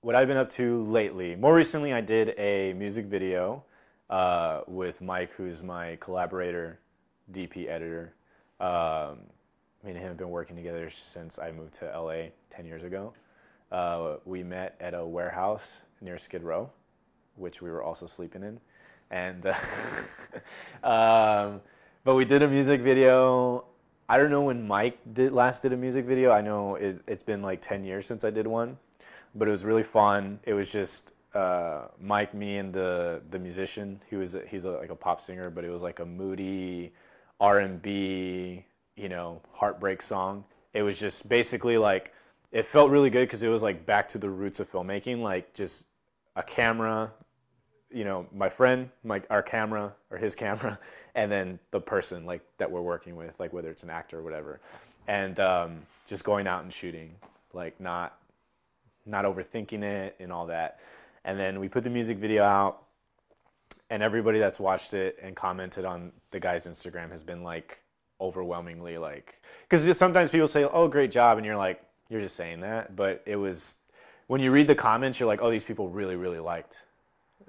what I've been up to lately. More recently, I did a music video uh, with Mike, who's my collaborator, DP editor. Um, me and him have been working together since I moved to LA 10 years ago. Uh, we met at a warehouse near Skid Row, which we were also sleeping in. And, um, but we did a music video. I don't know when Mike did last did a music video. I know it, it's been like 10 years since I did one, but it was really fun. It was just uh, Mike, me, and the the musician. He was he's a, like a pop singer, but it was like a moody R and B, you know, heartbreak song. It was just basically like it felt really good because it was like back to the roots of filmmaking, like just a camera, you know, my friend, my our camera or his camera, and then the person like that we're working with, like whether it's an actor or whatever, and um, just going out and shooting, like not not overthinking it and all that. And then we put the music video out, and everybody that's watched it and commented on the guy's Instagram has been like overwhelmingly like because sometimes people say, "Oh, great job," and you're like, "You're just saying that," but it was when you read the comments, you're like, "Oh, these people really, really liked,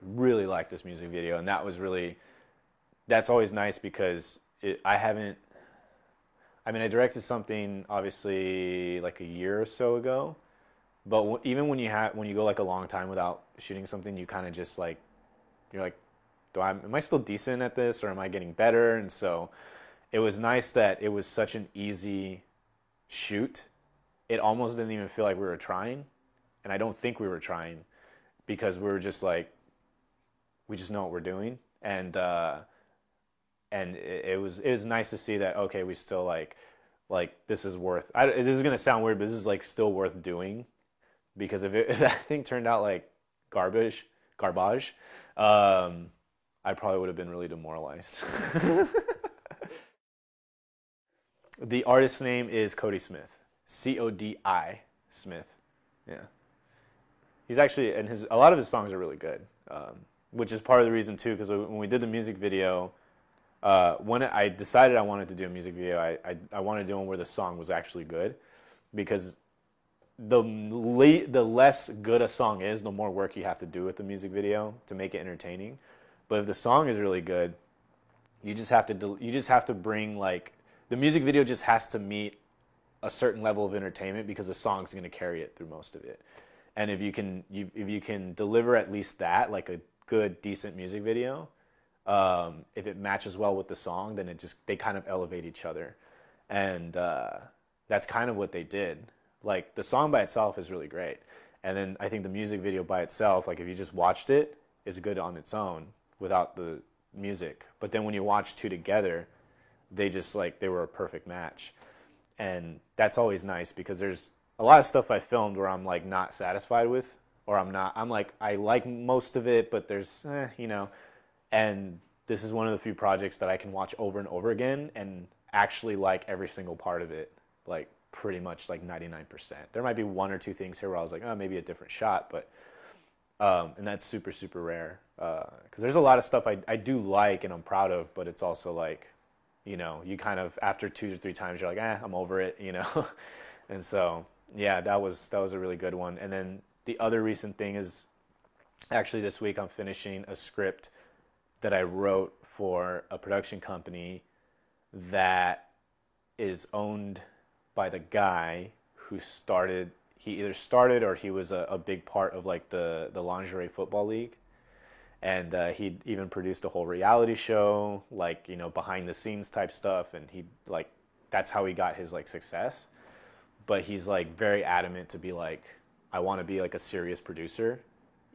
really liked this music video," and that was really that's always nice because it, I haven't. I mean, I directed something obviously like a year or so ago, but w- even when you have when you go like a long time without shooting something, you kind of just like you're like, do I am I still decent at this or am I getting better? And so it was nice that it was such an easy shoot. It almost didn't even feel like we were trying, and I don't think we were trying because we were just like we just know what we're doing and. uh and it, it, was it was nice to see that okay we still like like this is worth I, this is gonna sound weird but this is like still worth doing because if, it, if that thing turned out like garbage garbage um, I probably would have been really demoralized. The artist's name is Codi Smith. C O D I Smith. Yeah. He's actually and his a lot of his songs are really good um, which is part of the reason too because when we did the music video uh, when I decided I wanted to do a music video, I, I, I wanted to do one where the song was actually good, because the the less good a song is, the more work you have to do with the music video to make it entertaining. But if the song is really good, you just have to you just have to bring like the music video just has to meet a certain level of entertainment because the song's going to carry it through most of it. And if you can you, if you can deliver at least that, like a good decent music video, um, if it matches well with the song, then it just they kind of elevate each other, and uh, that's kind of what they did. Like the song by itself is really great, and then I think the music video by itself, like if you just watched it, is good on its own without the music. But then when you watch two together, they just like they were a perfect match, and that's always nice because there's a lot of stuff I filmed where I'm like not satisfied with, or I'm not. I'm like I like most of it, but there's eh, you know and this is one of the few projects that I can watch over and over again and actually like every single part of it, like pretty much like 99%. There might be one or two things here where I was like, oh, maybe a different shot, but um, and that's super super rare because uh, there's a lot of stuff I I do like and I'm proud of, but it's also like, you know, you kind of after two or three times you're like, eh, I'm over it, you know, and so yeah, that was that was a really good one. And then the other recent thing is actually this week I'm finishing a script that I wrote for a production company that is owned by the guy who started he either started or he was a, a big part of like the the lingerie football league. And uh, he even produced a whole reality show like you know behind the scenes type stuff. And he like that's how he got his like success. But he's like very adamant to be like i want to be like a serious producer.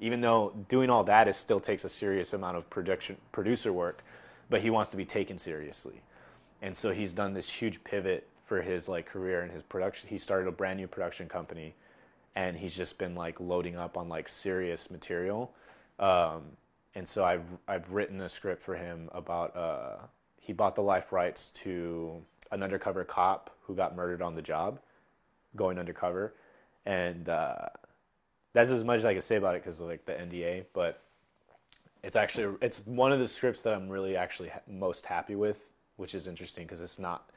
Even though doing all that is still takes a serious amount of production producer work but he wants to be taken seriously. And so he's done this huge pivot for his like career and his production he started a brand new production company and he's just been like loading up on like serious material um, and so I've I've written a script for him about uh, he bought the life rights to an undercover cop who got murdered on the job going undercover and uh, that's as much as I can say about it because like the NDA. But it's actually it's one of the scripts that I'm really actually ha- most happy with, which is interesting because it's not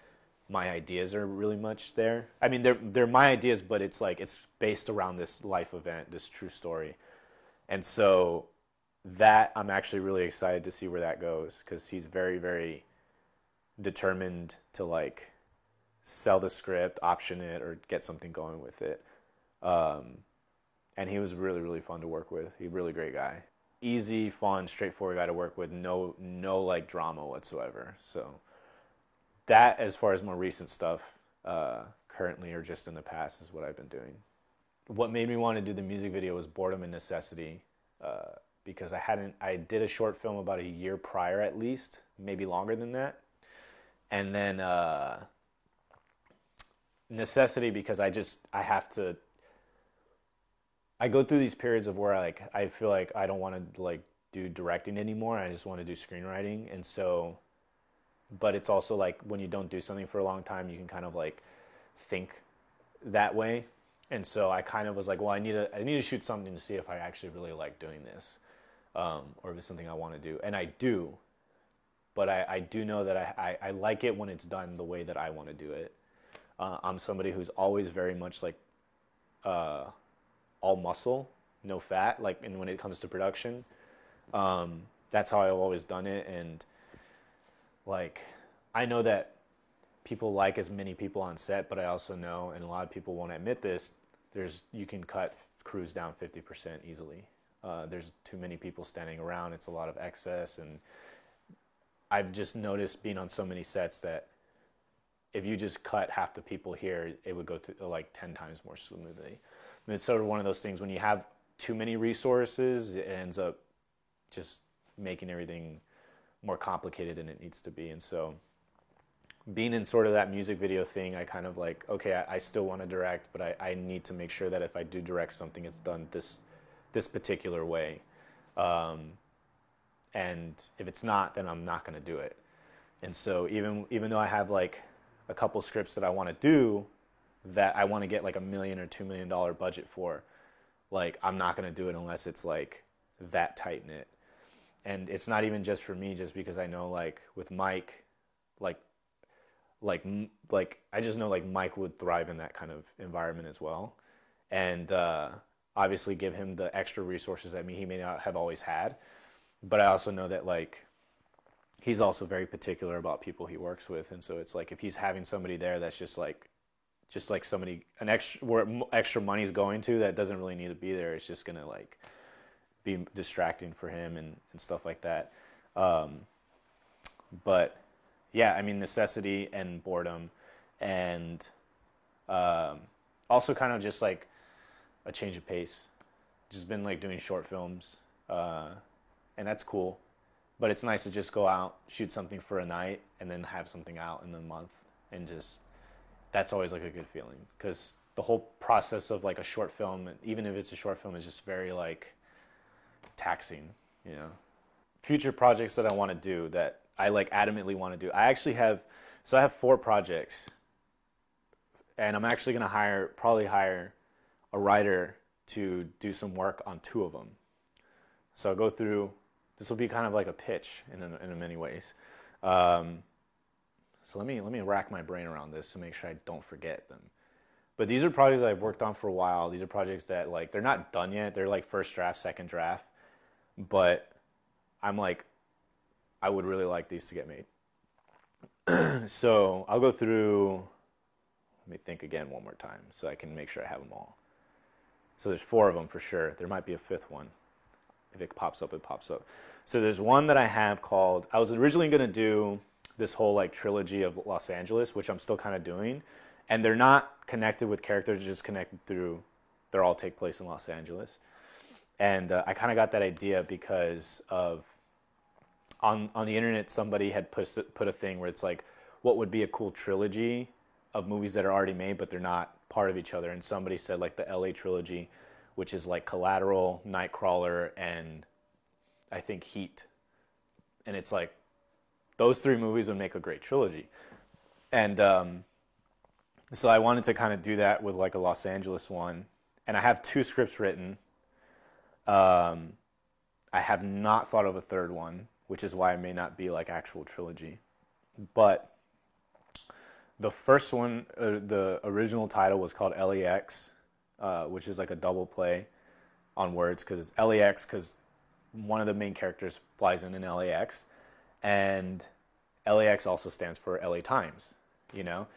my ideas are really much there. I mean, they're they're my ideas, but it's like it's based around this life event, this true story, and so that I'm actually really excited to see where that goes because he's very very determined to like sell the script, option it, or get something going with it. Um, and he was really really fun to work with. He's a really great guy, easy, fun, straightforward guy to work with. No no like drama whatsoever. So that, as far as more recent stuff, uh, currently or just in the past, is what I've been doing. What made me want to do the music video was boredom and necessity. Uh, because I hadn't, I did a short film about a year prior at least, maybe longer than that. And then uh, necessity because I just, I have to, I go through these periods of where I like, I feel like I don't want to like do directing anymore. I just want to do screenwriting. And so, but it's also like when you don't do something for a long time, you can kind of like think that way. And so I kind of was like, well, I need to, I need to shoot something to see if I actually really like doing this um, or if it's something I want to do. And I do, but I, I do know that I, I, I, like it when it's done the way that I want to do it. Uh, I'm somebody who's always very much like uh, all muscle, no fat, like, and when it comes to production, um, that's how I've always done it. And like, I know that people like as many people on set, but I also know, and a lot of people won't admit this, there's you can cut crews down 50% easily. Uh, there's too many people standing around. It's a lot of excess, and I've just noticed being on so many sets that if you just cut half the people here, it would go through like ten times more smoothly. And it's sort of one of those things when you have too many resources, it ends up just making everything more complicated than it needs to be. And so, being in sort of that music video thing, I kind of like, okay, I, I still want to direct, but I, I need to make sure that if I do direct something, it's done this this particular way. Um, and if it's not, then I'm not going to do it. And so even even though I have like a couple scripts that I want to do that I want to get like a million or two million dollar budget for, like I'm not going to do it unless it's like that tight knit. And it's not even just for me, just because I know like with Mike, like like like I just know like Mike would thrive in that kind of environment as well. And uh, obviously give him the extra resources that he may not have always had. But I also know that like he's also very particular about people he works with, and so it's like if he's having somebody there that's just like just like somebody an extra where extra money's going to that doesn't really need to be there. It's just gonna like be distracting for him and, and stuff like that. Um, but yeah, I mean necessity and boredom, and um, also kind of just like a change of pace. Just been like doing short films, uh, and that's cool. But it's nice to just go out, shoot something for a night, and then have something out in the month, and just that's always like a good feeling because the whole process of like a short film, even if it's a short film, is just very like taxing, you know. Future projects that I want to do that I like adamantly want to do. I actually have so I have four projects, and I'm actually gonna hire probably hire a writer to do some work on two of them. So I'll go through. This will be kind of like a pitch in in many ways. Um, so let me let me rack my brain around this to make sure I don't forget them. But these are projects that I've worked on for a while. These are projects that like they're not done yet. They're like first draft, second draft. But I'm like, I would really like these to get made. so I'll go through. Let me think again one more time so I can make sure I have them all. So there's four of them for sure. There might be a fifth one. If it pops up, it pops up. So there's one that I have called. I was originally going to do this whole like trilogy of Los Angeles, which I'm still kind of doing, and they're not connected with characters, just connected through. they're all take place in Los Angeles, and uh, I kind of got that idea because of on on the internet somebody had put put a thing where it's like, what would be a cool trilogy of movies that are already made, but they're not part of each other. And somebody said like the LA trilogy, which is like Collateral, Nightcrawler, and I think Heat. And it's like those three movies would make a great trilogy. And um, so I wanted to kind of do that with like a Los Angeles one. And I have two scripts written. Um, I have not thought of a third one, which is why it may not be like actual trilogy. But the first one, uh, the original title was called LAX, uh, which is like a double play on words because it's LAX because one of the main characters flies in an LAX, and LAX also stands for LA Times, you know,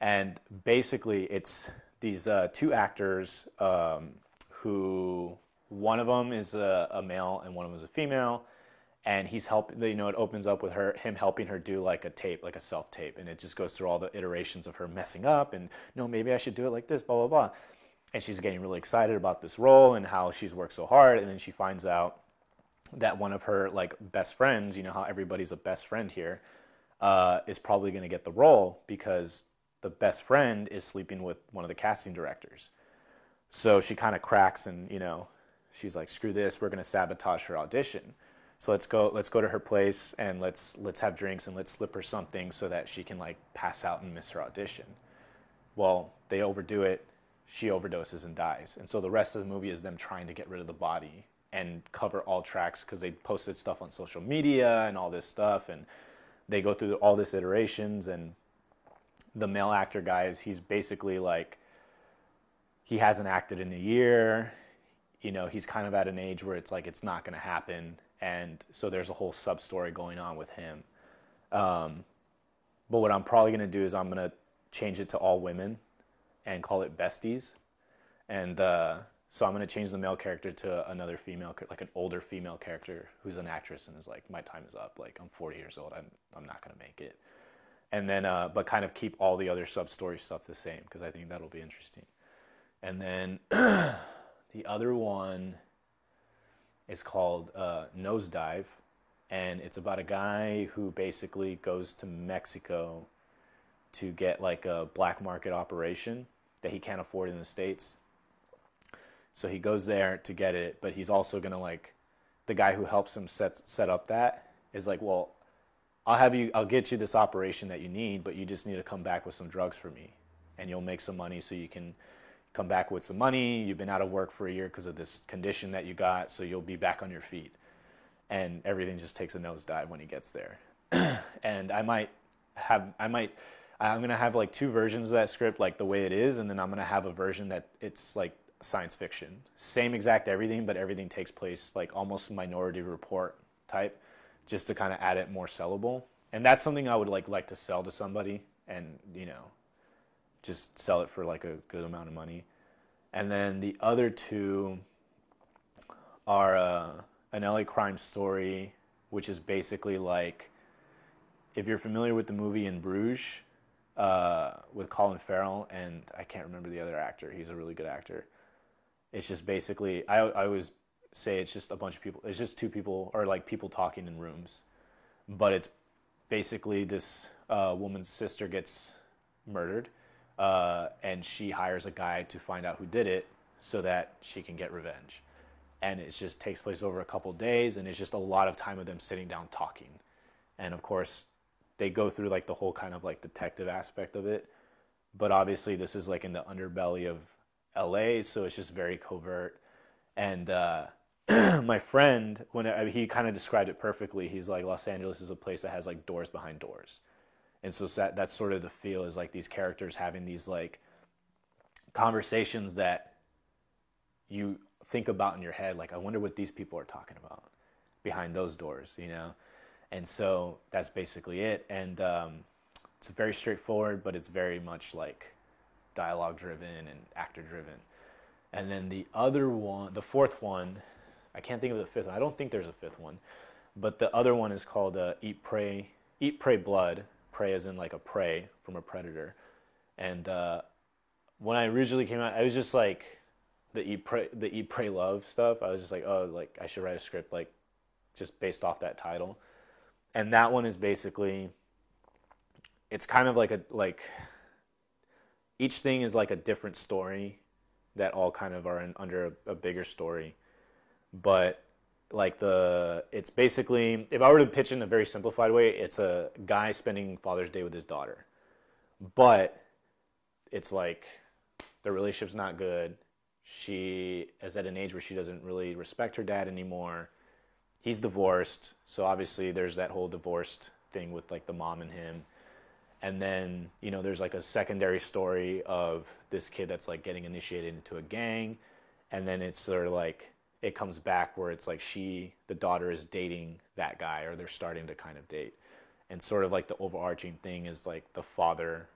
and basically it's these uh, two actors um, who one of them is a, a, male and one of them is a female, and he's helping. You know, it opens up with her him helping her do like a tape, like a self tape, and it just goes through all the iterations of her messing up and no, maybe I should do it like this, blah blah blah, and she's getting really excited about this role and how she's worked so hard, and then she finds out that one of her like best friends, you know how everybody's a best friend here, uh, is probably going to get the role because the best friend is sleeping with one of the casting directors. So she kind of cracks and, you know, she's like, screw this, we're to sabotage her audition. So let's go, let's go to her place and let's, let's have drinks and let's slip her something so that she can like pass out and miss her audition. Well, they overdo it. She overdoses and dies. And so the rest of the movie is them trying to get rid of the body and cover all tracks because they posted stuff on social media and all this stuff. And they go through all this iterations and the male actor guys, he's basically like he hasn't acted in a year. You know, he's kind of at an age where it's like it's not going to happen, and so there's a whole sub story going on with him. Um, but what I'm probably going to do is I'm going to change it to all women and call it besties, and uh, so I'm going to change the male character to another female, like an older female character who's an actress and is like, my time is up. Like I'm 40 years old. I'm I'm not going to make it and then uh, but kind of keep all the other sub story stuff the same because I think that'll be interesting. And then the other one is called uh, Nosedive, and it's about a guy who basically goes to Mexico to get like a black market operation that he can't afford in the states. So he goes there to get it, but he's also gonna like the guy who helps him set set up that is like, well, I'll have you, I'll get you this operation that you need, but you just need to come back with some drugs for me, and you'll make some money so you can come back with some money. You've been out of work for a year because of this condition that you got, so you'll be back on your feet. And everything just takes a nosedive when he gets there. and I might have, I might, I'm gonna have like two versions of that script, like the way it is, and then I'm gonna have a version that it's like science fiction, same exact everything, but everything takes place like almost Minority Report type just to kind of add it more sellable. And that's something I would like like to sell to somebody and, you know, just sell it for like a good amount of money. And then the other two are uh, an LA crime story, which is basically like if you're familiar with the movie In Bruges uh, with Colin Farrell and I can't remember the other actor. He's a really good actor. It's just basically I I was say it's just a bunch of people. It's just two people or like people talking in rooms, but it's basically this uh, woman's sister gets murdered, uh, and she hires a guy to find out who did it so that she can get revenge. And it just takes place over a couple days, and it's just a lot of time of them sitting down talking. And of course, they go through like the whole kind of like detective aspect of it. But obviously, this is like in the underbelly of LA, so it's just very covert. And uh, my friend, when I, he kind of described it perfectly, he's like, Los Angeles is a place that has like doors behind doors. And so that's sort of the feel is like these characters having these like conversations that you think about in your head. Like, I wonder what these people are talking about behind those doors, you know? And so that's basically it. And um, it's very straightforward, but it's very much like dialogue driven and actor driven. And then the other one, the fourth one, I can't think of the fifth one. I don't think there's a fifth one, but the other one is called uh, Eat Pray Eat Pray Blood. Prey as in like a prey from a predator. And uh, when I originally came out, I was just like the Eat Pray the Eat Pray Love stuff. I was just like, oh, like I should write a script like just based off that title. And that one is basically it's kind of like a like each thing is like a different story that all kind of are in, under a, a bigger story but like the it's basically if I were to pitch in a very simplified way, it's a guy spending Father's Day with his daughter. But it's like the relationship's not good. She is at an age where she doesn't really respect her dad anymore. He's divorced, so obviously there's that whole divorced thing with like the mom and him. and then you know there's like a secondary story of this kid that's like getting initiated into a gang and then it's sort of like it comes back where it's like she the daughter is dating that guy or they're starting to kind of date. And sort of like the overarching thing is like the father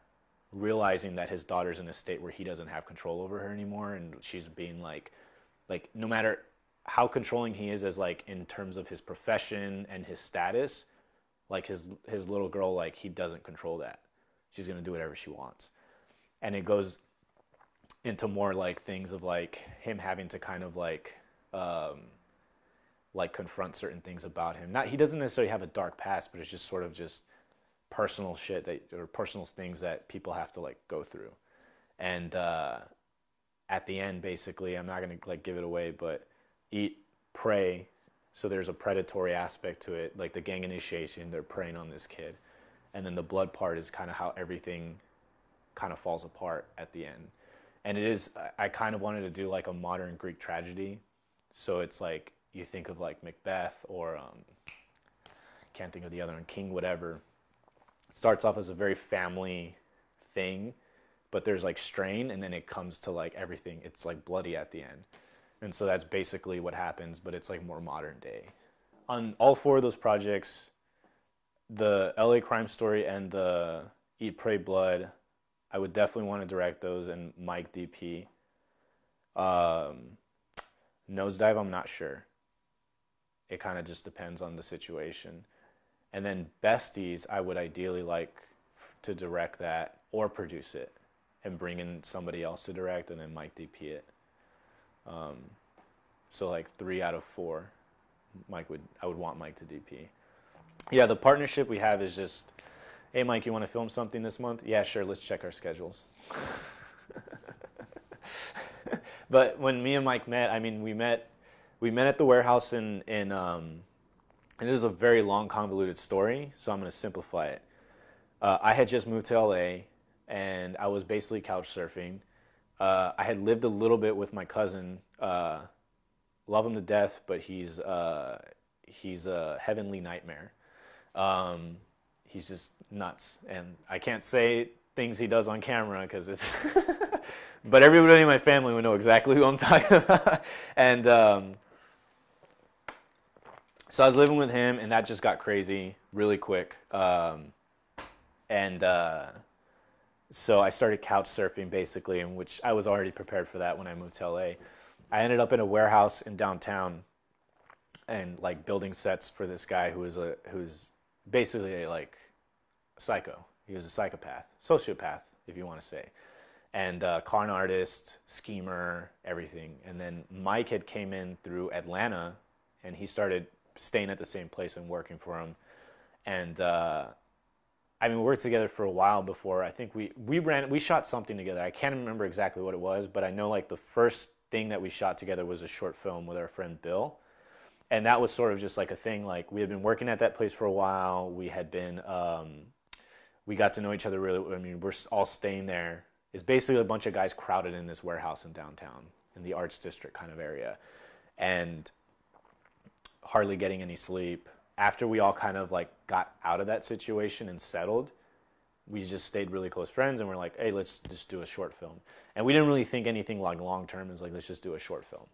realizing that his daughter's in a state where he doesn't have control over her anymore and she's being like like no matter how controlling he is as like in terms of his profession and his status like his his little girl like he doesn't control that. She's going to do whatever she wants. And it goes into more like things of like him having to kind of like um like confront certain things about him. Not he doesn't necessarily have a dark past but it's just sort of just personal shit that or personal things that people have to like go through. And uh at the end basically i'm not to like give it away but eat pray. so there's a predatory aspect to it like the gang initiation they're preying on this kid. And then the blood part is kind of how everything kind of falls apart at the end. And it is i kind of wanted to do like a modern greek tragedy so it's like you think of like macbeth or um, can't think of the other one king whatever. It starts off as a very family thing but there's like strain and then it comes to like everything. It's like bloody at the end. And so that's basically what happens but it's like more modern day. On all four of those projects the la crime story and the eat pray blood i would definitely want to direct those and mike dp um, nosedive i'm not sure it kind of just depends on the situation and then besties i would ideally like to direct that or produce it and bring in somebody else to direct and then mike dp it um, so like three out of four, Mike would I would want Mike to DP. Yeah, the partnership we have is just, hey Mike, you want to film something this month? Yeah, sure. Let's check our schedules. but when me and Mike met, I mean, we met we met at the warehouse in in um, and this is a very long, convoluted story, so I'm going to simplify it. Uh, I had just moved to LA, and I was basically couch surfing uh, I had lived a little bit with my cousin. Uh, love him to death, but he's uh, he's a heavenly nightmare. Um, he's just nuts, and I can't say things he does on camera because it's. but everybody in my family would know exactly who I'm talking about, and um, so I was living with him, and that just got crazy really quick. Um, and uh, so I started couch surfing basically, in which I was already prepared for that when I moved to LA. I ended up in a warehouse in downtown and like building sets for this guy who was a who's basically a, like psycho. He was a psychopath, sociopath, if you want to say, and uh, con artist, schemer, everything. And then Mike had came in through Atlanta, and he started staying at the same place and working for him. And uh, I mean, we worked together for a while before. I think we we ran we shot something together. I can't remember exactly what it was, but I know like the first thing that we shot together was a short film with our friend Bill, and that was sort of just like a thing. Like we had been working at that place for a while. We had been um, we got to know each other really. I mean, we're all staying there. It's basically a bunch of guys crowded in this warehouse in downtown in the arts district kind of area, and hardly getting any sleep after we all kind of like got out of that situation and settled, we just stayed really close friends and we're like, hey, let's just do a short film. And we didn't really think anything like long term. It's like, let's just do a short film.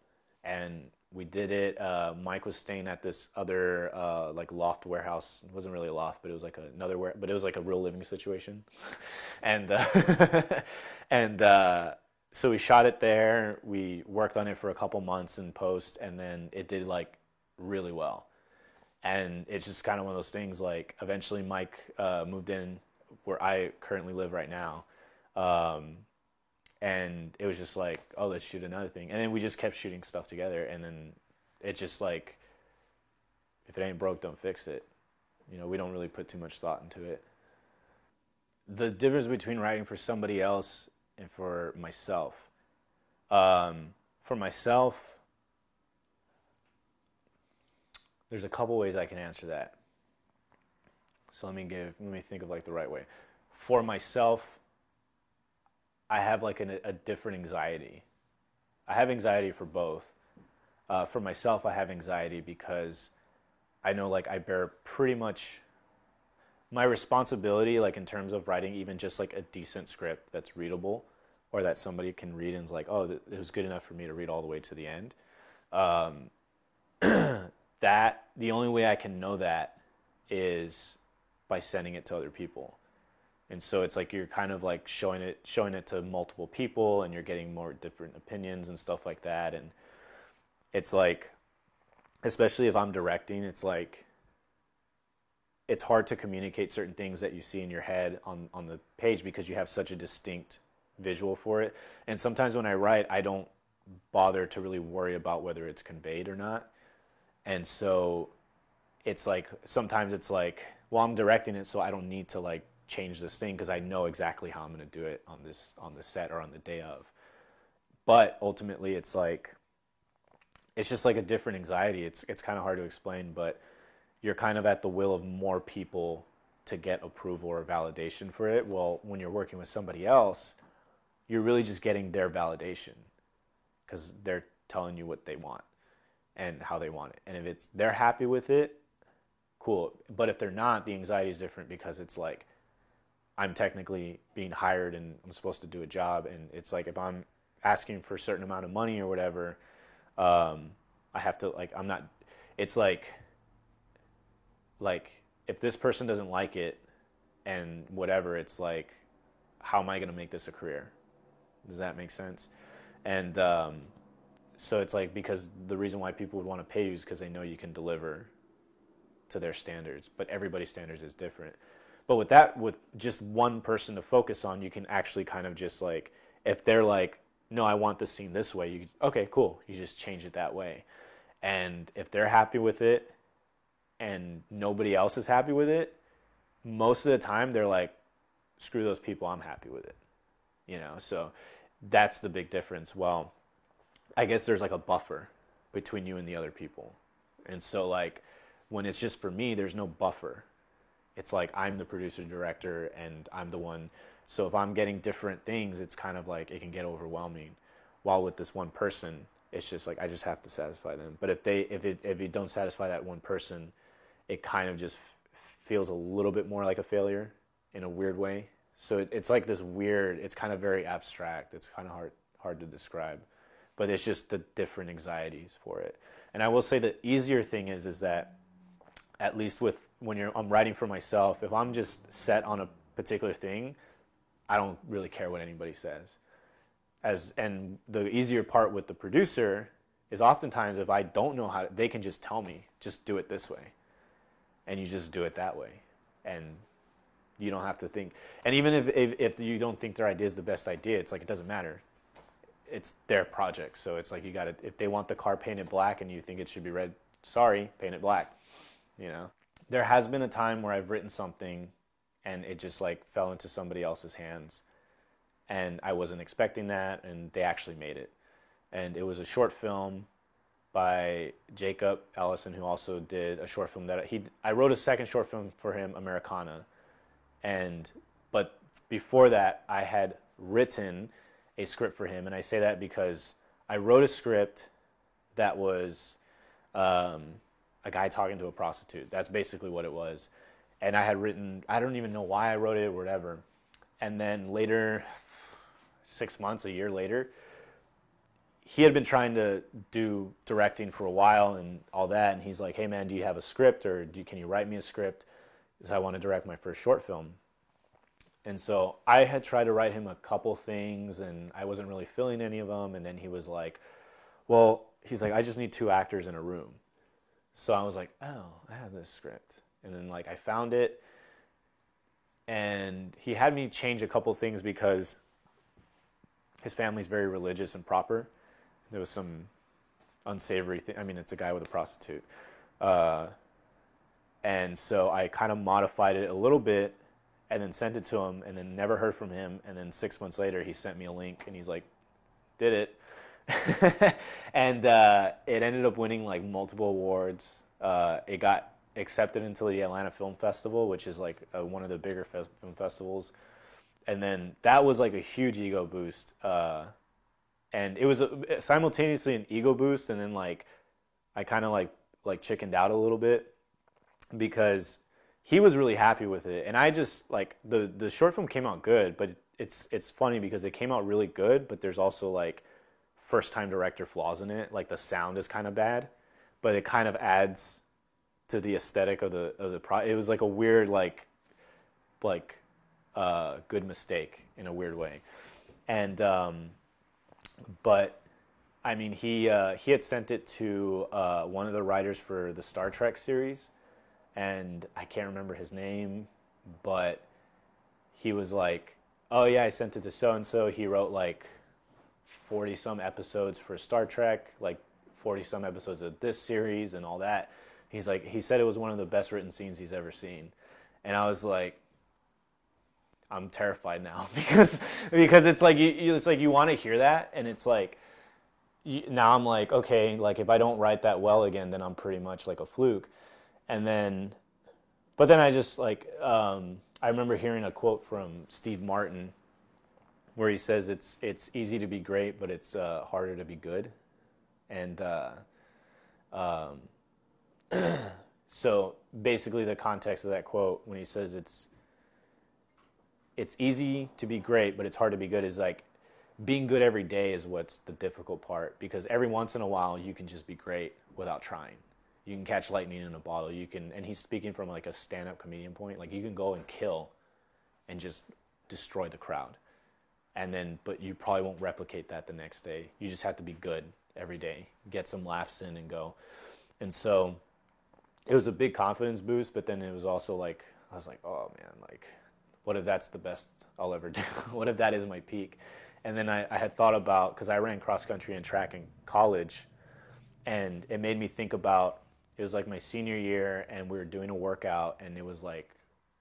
And we did it. Uh, Mike was staying at this other uh, like loft warehouse. It wasn't really a loft, but it was like another where, but it was like a real living situation. and uh, and uh, so we shot it there. We worked on it for a couple months in post, and then it did like really well and it's just kind of one of those things like eventually mike uh, moved in where i currently live right now um, and it was just like oh let's shoot another thing and then we just kept shooting stuff together and then it just like if it ain't broke don't fix it you know we don't really put too much thought into it the difference between writing for somebody else and for myself um, for myself There's a couple ways I can answer that. So let me give, let me think of like the right way. For myself, I have like an, a different anxiety. I have anxiety for both. Uh, for myself, I have anxiety because I know like I bear pretty much my responsibility, like in terms of writing even just like a decent script that's readable, or that somebody can read and is like, oh, it was good enough for me to read all the way to the end. Um, that the only way I can know that is by sending it to other people. And so it's like you're kind of like showing it showing it to multiple people and you're getting more different opinions and stuff like that and it's like especially if I'm directing, it's like it's hard to communicate certain things that you see in your head on on the page because you have such a distinct visual for it. And sometimes when I write, I don't bother to really worry about whether it's conveyed or not. And so it's like sometimes it's like, well, I'm directing it, so I don't need to like change this thing because I know exactly how I'm going to do it on this on the set or on the day of. But ultimately, it's like it's just like a different anxiety. It's it's kind of hard to explain, but you're kind of at the will of more people to get approval or validation for it. Well, when you're working with somebody else, you're really just getting their validation because they're telling you what they want and how they want it. And if it's they're happy with it, cool. But if they're not, the anxiety is different because it's like I'm technically being hired and I'm supposed to do a job, and it's like if I'm asking for a certain amount of money or whatever, um, I have to like I'm not. It's like like if this person doesn't like it and whatever, it's like how am I going to make this a career? Does that make sense? And um, so it's like because the reason why people would want to pay you is because they know you can deliver to their standards, but everybody's standards is different. But with that, with just one person to focus on, you can actually kind of just like if they're like, no, I want the scene this way. You okay, cool. You just change it that way, and if they're happy with it, and nobody else is happy with it, most of the time they're like, screw those people. I'm happy with it. You know, so that's the big difference. Well, I guess there's like a buffer between you and the other people. And so like when it's just for me, there's no buffer. It's like I'm the producer director and I'm the one. So if I'm getting different things, it's kind of like it can get overwhelming. While with this one person, it's just like I just have to satisfy them. But if they if it if you don't satisfy that one person, it kind of just feels a little bit more like a failure in a weird way. So it, it's like this weird. It's kind of very abstract. It's kind of hard hard to describe, but it's just the different anxieties for it. And I will say the easier thing is is that at least with when you're I'm writing for myself, if I'm just set on a particular thing, I don't really care what anybody says. As and the easier part with the producer is oftentimes if I don't know how, they can just tell me, just do it this way, and you just do it that way, and you don't have to think. And even if, if, if you don't think their idea is the best idea, it's like it doesn't matter. It's their project, so it's like you got to. If they want the car painted black and you think it should be red, sorry, paint it black. You know, there has been a time where I've written something, and it just like fell into somebody else's hands, and I wasn't expecting that, and they actually made it, and it was a short film by Jacob Ellison, who also did a short film that he. I wrote a second short film for him, Americana, and but before that, I had written a script for him, and I say that because I wrote a script that was um, a guy talking to a prostitute. That's basically what it was, and I had written. I don't even know why I wrote it or whatever. And then later, six months, a year later, he had been trying to do directing for a while and all that, and he's like, "Hey man, do you have a script or you, can you write me a script?" Because I want to direct my first short film. And so I had tried to write him a couple things and I wasn't really feeling any of them. And then he was like, well, he's like, I just need two actors in a room. So I was like, oh, I have this script. And then like I found it and he had me change a couple things because his family's very religious and proper. There was some unsavory thing. I mean, it's a guy with a prostitute. Uh, and so I kind of modified it a little bit and then sent it to him and then never heard from him. And then six months later, he sent me a link and he's like, did it. and uh, it ended up winning like multiple awards. Uh, it got accepted into the Atlanta Film Festival, which is like one of the bigger fe- film festivals. And then that was like a huge ego boost. Uh, and it was a, simultaneously an ego boost, and then like I kind of like like chickened out a little bit because he was really happy with it, and I just like the the short film came out good, but it's it's funny because it came out really good, but there's also like first time director flaws in it. Like the sound is kind of bad, but it kind of adds to the aesthetic of the of the pro. It was like a weird like like uh, good mistake in a weird way, and um, but I mean he uh, he had sent it to uh, one of the writers for the Star Trek series and I can't remember his name, but he was like, "Oh yeah, I sent it to so and so. He wrote like forty some episodes for Star Trek, like forty some episodes of this series and all that." He's like, he said it was one of the best written scenes he's ever seen, and I was like, I'm terrified now because because it's like you it's like you want to hear that, and it's like you, now I'm like, okay, like if I don't write that well again, then I'm pretty much like a fluke and then but then i just like um, i remember hearing a quote from steve martin where he says it's it's easy to be great but it's uh, harder to be good and uh, um, so basically the context of that quote when he says it's it's easy to be great but it's hard to be good is like being good every day is what's the difficult part because every once in a while you can just be great without trying you can catch lightning in a bottle. You can, and he's speaking from like a stand-up comedian point. Like you can go and kill, and just destroy the crowd, and then, but you probably won't replicate that the next day. You just have to be good every day, get some laughs in, and go. And so, it was a big confidence boost. But then it was also like I was like, oh man, like, what if that's the best I'll ever do? what if that is my peak? And then I, I had thought about because I ran cross country and track in college, and it made me think about it was like my senior year and we were doing a workout and it was like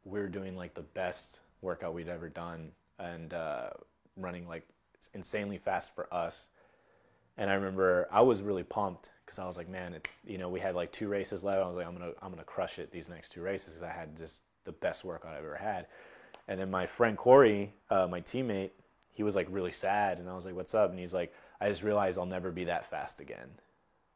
we were doing like the best workout we'd ever done and uh, running like insanely fast for us. And i remember i was really pumped because i was like man it, you know we had like two races left. I was like i'm gonna i'm gonna crush it these next two races because i had just the best workout i've ever had. And then my friend corey uh, my teammate he was like really sad. And i was like what's up? And he's like i just realized i'll never be that fast again.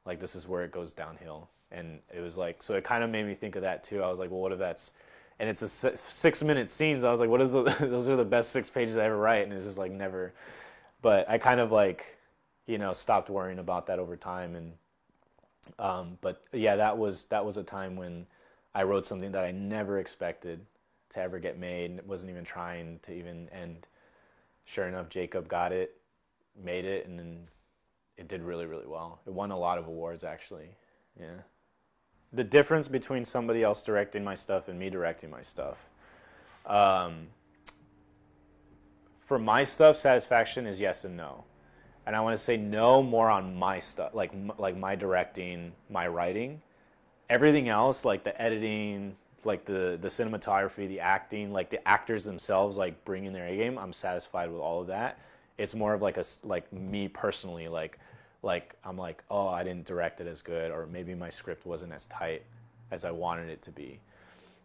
Like this is where it goes downhill. And it was like so it kind of made me think of that too. I was like, well, what if that's and it's a six minute scenes. I was like, what is the, those are the best six pages I ever write, and it's just like never. But I kind of like, you know, stopped worrying about that over time, and um, but yeah, that was that was a time when I wrote something that I never expected to ever get made. And wasn't even trying to even and sure enough, Jacob got it, made it, and then it did really really well. It won a lot of awards actually. Yeah the difference between somebody else directing my stuff and me directing my stuff. Um, for my stuff, satisfaction is yes and no, and I want to say no more on my stuff, like like my directing, my writing. Everything else, like the editing, like the the cinematography, the acting, like the actors themselves, like bringing their A game, I'm satisfied with all of that. It's more of like a like me personally, like like I'm like, oh, I didn't direct it as good, or maybe my script wasn't as tight as I wanted it to be.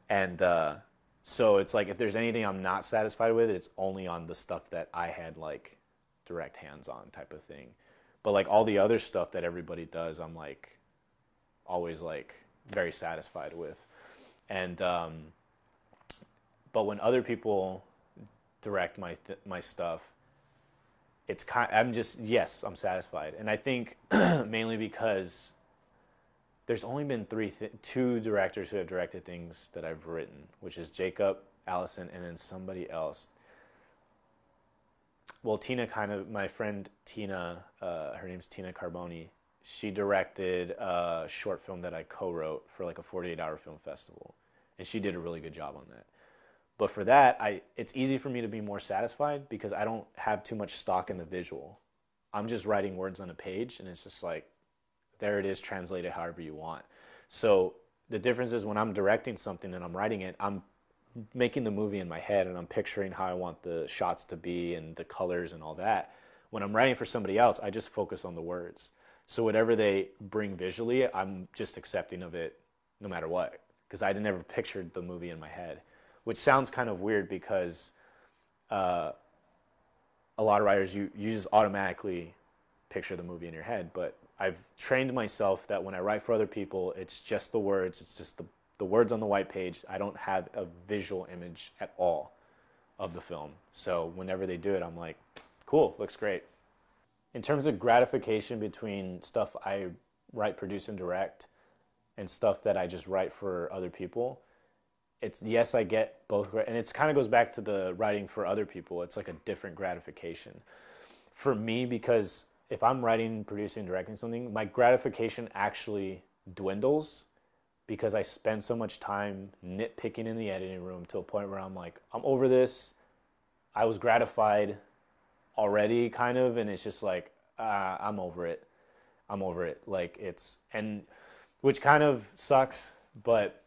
And uh, so it's like if there's anything I'm not satisfied with, it's only on the stuff that I had like direct hands on type of thing. But like all the other stuff that everybody does, I'm like always like very satisfied with. And um, but when other people direct my th- my stuff, it's kind. I'm just yes, I'm satisfied, and I think mainly because there's only been three, th- two directors who have directed things that I've written, which is Jacob, Ellison, and then somebody else. Well, Tina kind of, my friend Tina, uh, her name's Tina Carboni. She directed a short film that I co-wrote for like a 48-hour film festival, and she did a really good job on that. But for that, I it's easy for me to be more satisfied because I don't have too much stock in the visual. I'm just writing words on a page and it's just like there it is translated however you want. So the difference is when I'm directing something and I'm writing it, I'm making the movie in my head and I'm picturing how I want the shots to be and the colors and all that. When I'm writing for somebody else, I just focus on the words. So whatever they bring visually, I'm just accepting of it no matter what because I never pictured the movie in my head which sounds kind of weird because uh, a lot of writers you you just automatically picture the movie in your head. But I've trained myself that when I write for other people, it's just the words, it's just the the words on the white page. I don't have a visual image at all of the film. So whenever they do it, I'm like, cool, looks great. In terms of gratification between stuff I write, produce, and direct, and stuff that I just write for other people, it's yes, I get both, and it kind of goes back to the writing for other people. It's like a different gratification for me because if I'm writing, producing, directing something, my gratification actually dwindles because I spend so much time nitpicking in the editing room to a point where I'm like, I'm over this. I was gratified already, kind of, and it's just like, uh, I'm over it. I'm over it. Like it's and which kind of sucks, but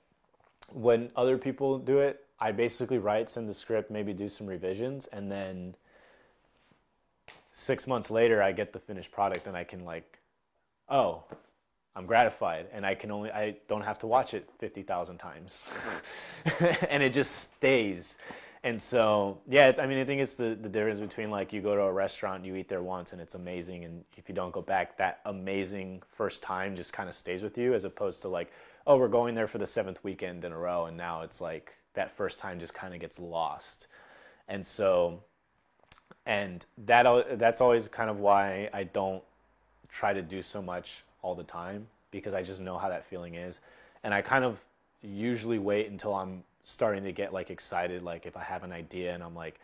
when other people do it, I basically write, send the script, maybe do some revisions, and then six months later, I get the finished product, and I can like, oh, I'm gratified, and I can only I don't have to watch it fifty thousand times, and it just stays. And so, yeah, I mean, I think it's the, the difference between like you go to a restaurant, you eat there once, and it's amazing, and if you don't go back, that amazing first time just kind of stays with you, as opposed to like, oh, we're going there for the seventh weekend in a row, and now it's like that first time just kind of gets lost. And so, and that that's always kind of why I don't try to do so much all the time because I just know how that feeling is, and I kind of usually wait until I'm starting to get like excited like if i have an idea and i'm like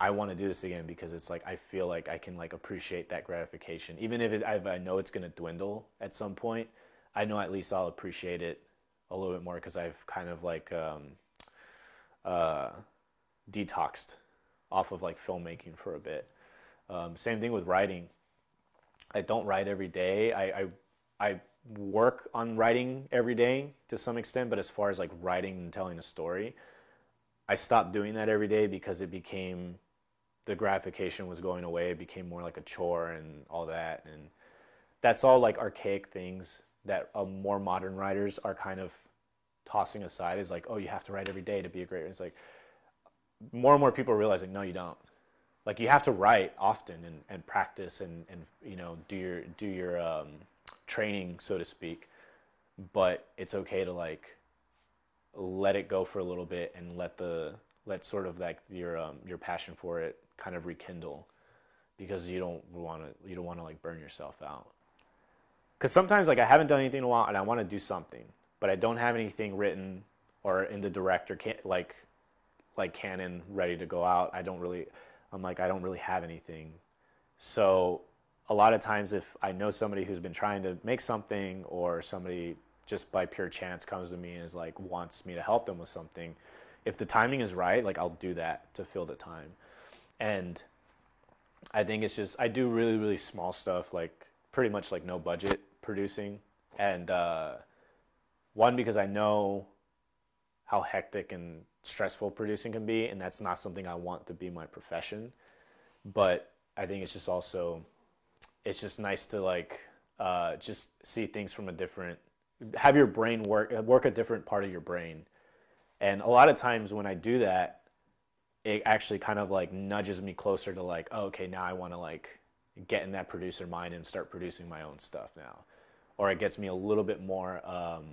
i want to do this again because it's like i feel like i can like appreciate that gratification even if, it, i know it's going to dwindle at some point i know at least i'll appreciate it a little bit more because i've kind of like um, uh, detoxed off of like filmmaking for a bit um, same thing with writing i don't write every day i i, I work on writing every day to some extent, but as far as like writing and telling a story, I stopped doing that every day because it became the gratification was going away. It became more like a chore and all that. And that's all like archaic things that uh, more modern writers are kind of tossing aside is like, oh, you have to write every day to be a great. Writer. It's like more and more people are realizing, no, you don't. Like you have to write often and, and practice and, and you know do your do your um, training, so to speak. But it's okay to like let it go for a little bit and let the let sort of like your um, your passion for it kind of rekindle because you don't want to you don't want to like burn yourself out. Because sometimes like I haven't done anything in a while and I want to do something, but I don't have anything written or in the director can like like canon ready to go out. I don't really I'm like I don't really have anything. So a lot of times if I know somebody who's been trying to make something or somebody just by pure chance comes to me and is like wants me to help them with something, if the timing is right, like I'll do that to fill the time. And I think it's just I do really really small stuff like pretty much like no budget producing. And uh, one because I know how hectic and stressful producing can be and that's not something I want to be my profession. But I think it's just also it's just nice to like uh, just see things from a different have your brain work work a different part of your brain. And a lot of times when i do that it actually kind of like nudges me closer to like oh, okay now i want to like get in that producer mind and start producing my own stuff now or it gets me a little bit more um,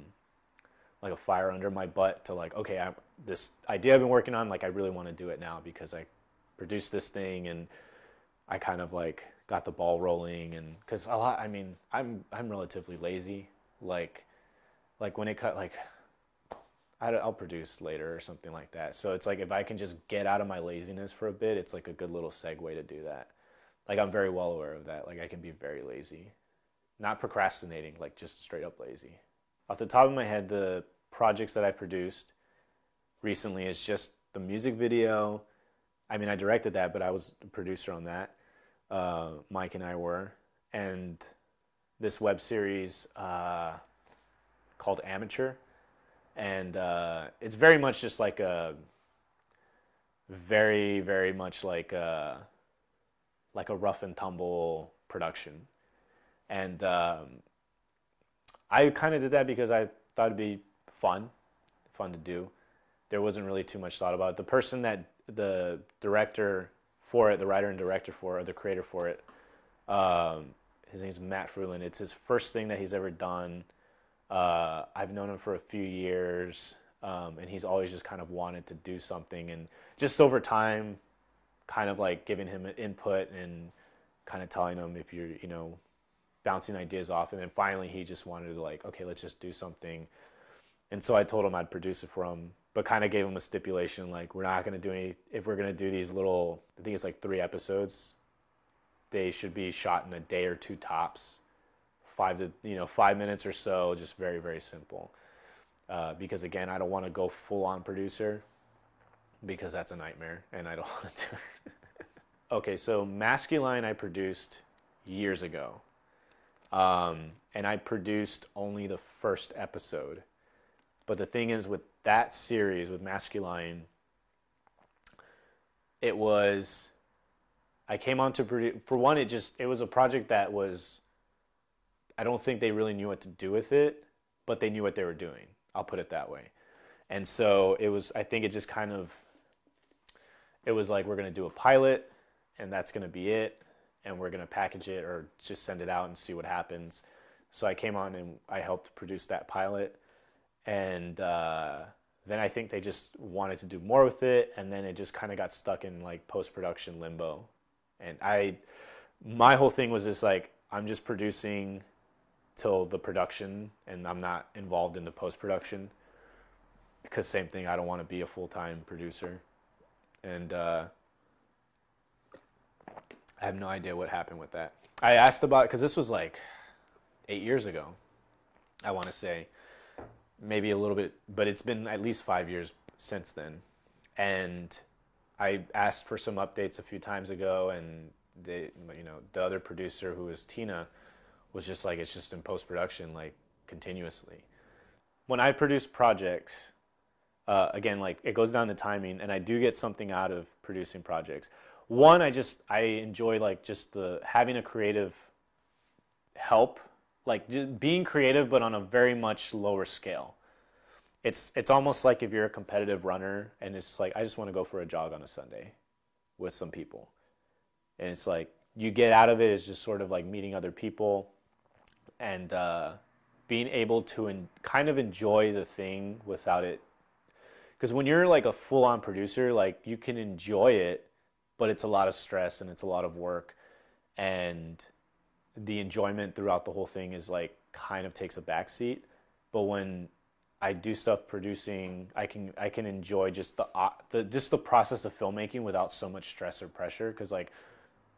like a fire under my butt to like okay I'm, this idea i've been working on like i really want to do it now because i produced this thing and i kind of like got the ball rolling and because a lot i mean i'm i'm relatively lazy. Like like when it cut like I, will produce later or something like that. So it's like if i can just get out of my laziness for a bit it's like a good little segue to do that. Like i'm very well aware of that. Like i can be very lazy not procrastinating like just straight up lazy. Off the top of my head the projects that i produced recently is just the music video. I mean i directed that but i was a producer on that. Uh, Mike and I were, and this web series uh, called Amateur, and uh, it's very much just like a very very much like a like a rough and tumble production, and um, I kind of did that because I thought it'd be fun, fun to do. There wasn't really too much thought about it. The person that the director for it, the writer and director for it, or the creator for it. Um, his name's Matt Fruland. It's his first thing that he's ever done. Uh, I've known him for a few years, um, and he's always just kind of wanted to do something. And just over time, kind of like giving him input and kind of telling him if you're, you know, bouncing ideas off. And then finally, he just wanted to like, okay, let's just do something. And so I told him I'd produce it for him, but kind of gave him a stipulation like we're not going to do any. If we're going to do these little, I think it's like three episodes. They should be shot in a day or two tops, five to you know five minutes or so, just very very simple. Uh, because again, I don't want to go full on producer because that's a nightmare, and I don't want to do it. okay, so Masculine I produced years ago, um, and I produced only the first episode but the thing is, with that series, with Masculine, it was. I came on to produce. For one, it just it was a project that was. I don't think they really knew what to do with it, but they knew what they were doing. I'll put it that way. And so it was. I think it just kind of. It was like we're gonna do a pilot, and that's gonna be it, and we're gonna package it or just send it out and see what happens. So I came on and I helped produce that pilot and uh, then I think they just wanted to do more with it, and then it just kind of got stuck in like post production limbo. And I, my whole thing was just like I'm just producing till the production, and I'm not involved in the post production. Because same thing, I don't want to be a full time producer, and uh, I have no idea what happened with that. I asked about because this was like eight years ago. I want to say maybe a little bit, but it's been at least five years since then. And I asked for some updates a few times ago, and they, you know, the other producer who was Tina was just like, it's just in post production, like continuously. When I produce projects, uh, again, like it goes down to timing, and I do get something out of producing projects. One, I just I enjoy like just the having a creative help like being creative but on a very much lower scale. It's it's almost like if you're a competitive runner and it's like i just want to go for a jog on a sunday with some people. And it's like you get out of it is just sort of like meeting other people and uh, being able to in, kind of enjoy the thing without it. Because when you're like a full-on producer like you can enjoy it but it's a lot of stress and it's a lot of work and the enjoyment throughout the whole thing is like kind of takes a backseat. But when I do stuff producing, I can I can enjoy just the uh, the just the process of filmmaking without so much stress or pressure. Because like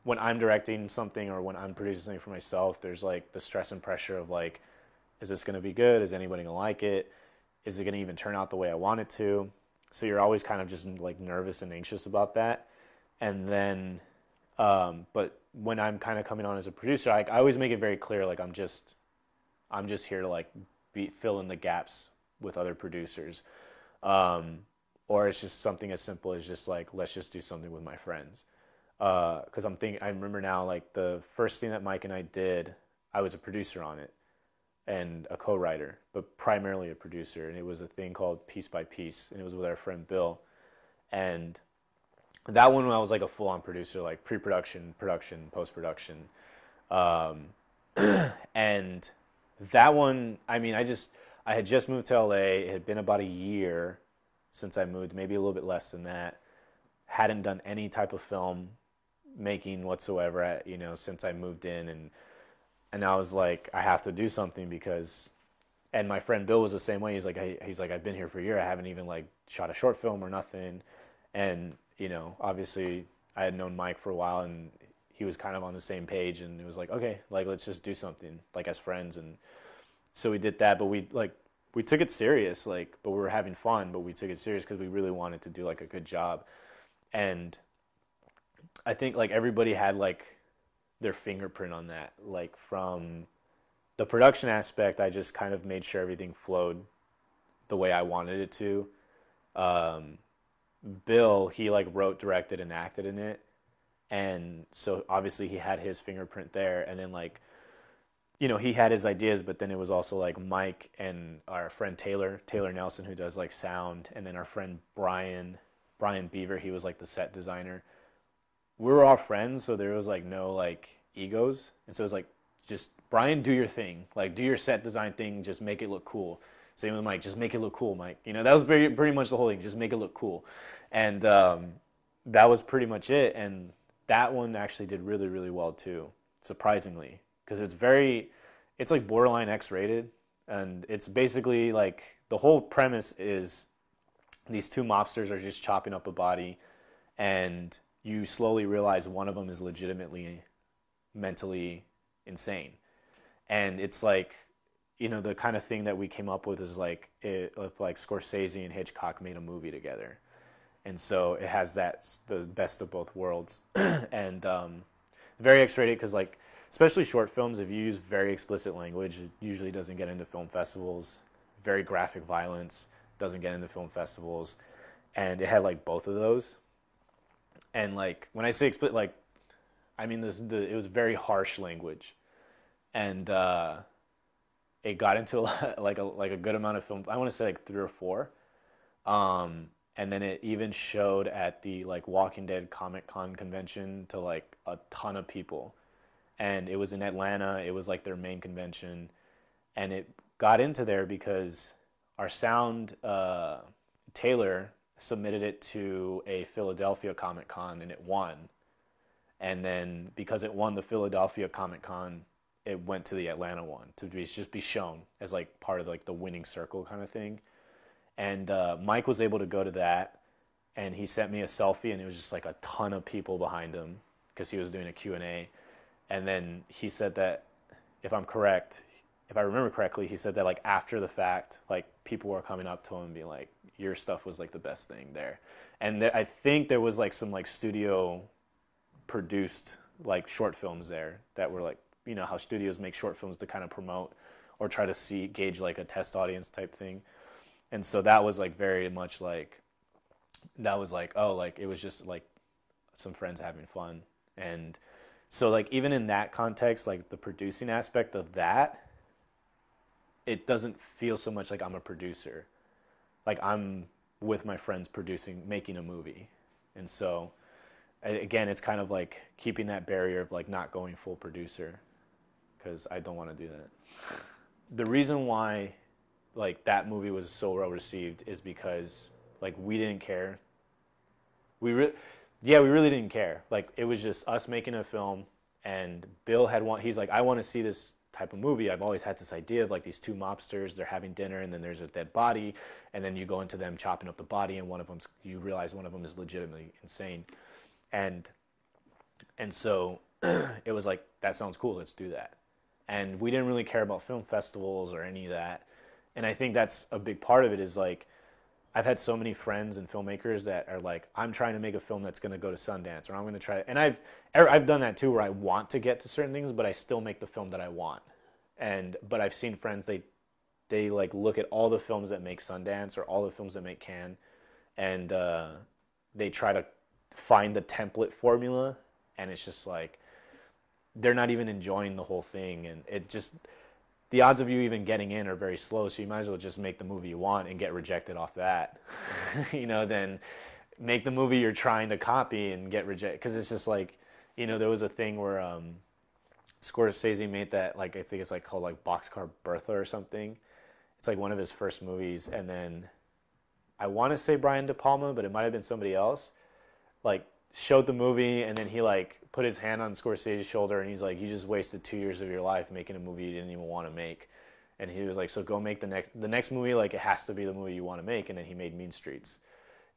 when I'm directing something or when I'm producing something for myself, there's like the stress and pressure of like, is this going to be good? Is anybody going to like it? Is it going to even turn out the way I want it to? So you're always kind of just like nervous and anxious about that. And then, um, but when I'm kind of coming on as a producer, I, I always make it very clear like I'm just I'm just here to like be fill in the gaps with other producers. Um, or it's just something as simple as just like let's just do something with my friends. Because uh, I'm thinking, I remember now like the first thing that Mike and I did, I was a producer on it and a co-writer, but primarily a producer, and it was a thing called Piece by Piece, and it was with our friend Bill, and that one when I was like a full on producer, like pre production, production, post production. Um, and that one, I mean, I just, I had just moved to LA. It had been about a year since I moved, maybe a little bit less than that. Hadn't done any type of film making whatsoever, at, you know, since I moved in. And, and I was like, I have to do something because, and my friend Bill was the same way. He's like, I, he's like, I've been here for a year. I haven't even like shot a short film or nothing. And you know, obviously I had known Mike for a while and he was kind of on the same page and it was like, okay, like let's just do something like as friends and so we did that, but we like we took it serious like but we were having fun, but we took it serious cuz we really wanted to do like a good job. And I think like everybody had like their fingerprint on that like from the production aspect, I just kind of made sure everything flowed the way I wanted it to. Um, Bill, he like wrote, directed, and acted in it, and so obviously he had his fingerprint there. And then like, you know, he had his ideas, but then it was also like Mike and our friend Taylor, Taylor Nelson, who does like sound, and then our friend Brian, Brian Beaver, he was like the set designer. We were all friends, so there was like no like egos, and so it was like just Brian, do your thing. Like do your set design thing. Just make it look cool. Same with Mike. Just make it look cool, Mike. You know that was pretty pretty much the whole thing. Just make it look cool, and um, that was pretty much it. And that one actually did really really well too, surprisingly, because it's very, it's like borderline X rated, and it's basically like the whole premise is these two mobsters are just chopping up a body, and you slowly realize one of them is legitimately mentally insane. And it's like, you know, the kind of thing that we came up with is like it, if like Scorsese and Hitchcock made a movie together. And so it has that the best of both worlds, and um, very X-rated because like especially short films, if you use very explicit language, it usually doesn't get into film festivals. Very graphic violence doesn't get into film festivals, and it had like both of those. And like when I say explicit, like I mean this the it was very harsh language, and uh, it got into a, like a like a good amount of film. I want to say like three or four, um, and then it even showed at the like Walking Dead Comic Con convention to like a ton of people, and it was in Atlanta. It was like their main convention, and it got into there because our sound uh, Taylor submitted it to a Philadelphia Comic Con and it won. And then because it won the Philadelphia Comic Con, it went to the Atlanta one to be, just be shown as like part of like the winning circle kind of thing. And uh, Mike was able to go to that, and he sent me a selfie, and it was just like a ton of people behind him because he was doing a Q and A. And then he said that, if I'm correct, if I remember correctly, he said that like after the fact, like people were coming up to him and being like, "Your stuff was like the best thing there," and I think there was like some like studio produced like short films there that were like you know how studios make short films to kind of promote or try to see gauge like a test audience type thing. And so that was like very much like that was like oh like it was just like some friends having fun. And so like even in that context like the producing aspect of that it doesn't feel so much like I'm a producer. Like I'm with my friends producing making a movie. And so again it's kind of like keeping that barrier of like not going full producer because I don't want to do that the reason why like that movie was so well received is because like we didn't care. We re- yeah, we really didn't care. Like it was just us making a film and Bill had one he's like I want to see this type of movie. I've always had this idea of like these two mobsters, they're having dinner and then there's a dead body and then you go into them chopping up the body and one of them's you realize one of them is legitimately insane. And and so it was like that sounds cool, let's do that. And we didn't really care about film festivals or any of that and I think that's a big part of it is like I've had so many friends and filmmakers that are like, I'm trying to make a film that's going to go to Sundance, or I'm going to try. And I've er, I've done that too, where I want to get to certain things, but I still make the film that I want. And but I've seen friends they they like look at all the films that make Sundance or all the films that make Cannes, and uh, they try to find the template formula, and it's just like they're not even enjoying the whole thing, and it just the odds of you even getting in are very slow. So you might as well just make the movie you want and get rejected off that, you know, then make the movie you're trying to copy and get rejected. Because it's just like, you know, there was a thing where um, Scorsese made that, like, I think it's like called like Boxcar Bertha or something. It's like one of his first movies. And then I want to say Brian De Palma, but it might have been somebody else. Like, showed the movie and then he like put his hand on Scorsese's shoulder and he's like, "You just wasted two years of your life making a movie you didn't even want to make." And he was like, "So go make the next the next movie. Like it has to be the movie you want to make." And then he made Mean Streets.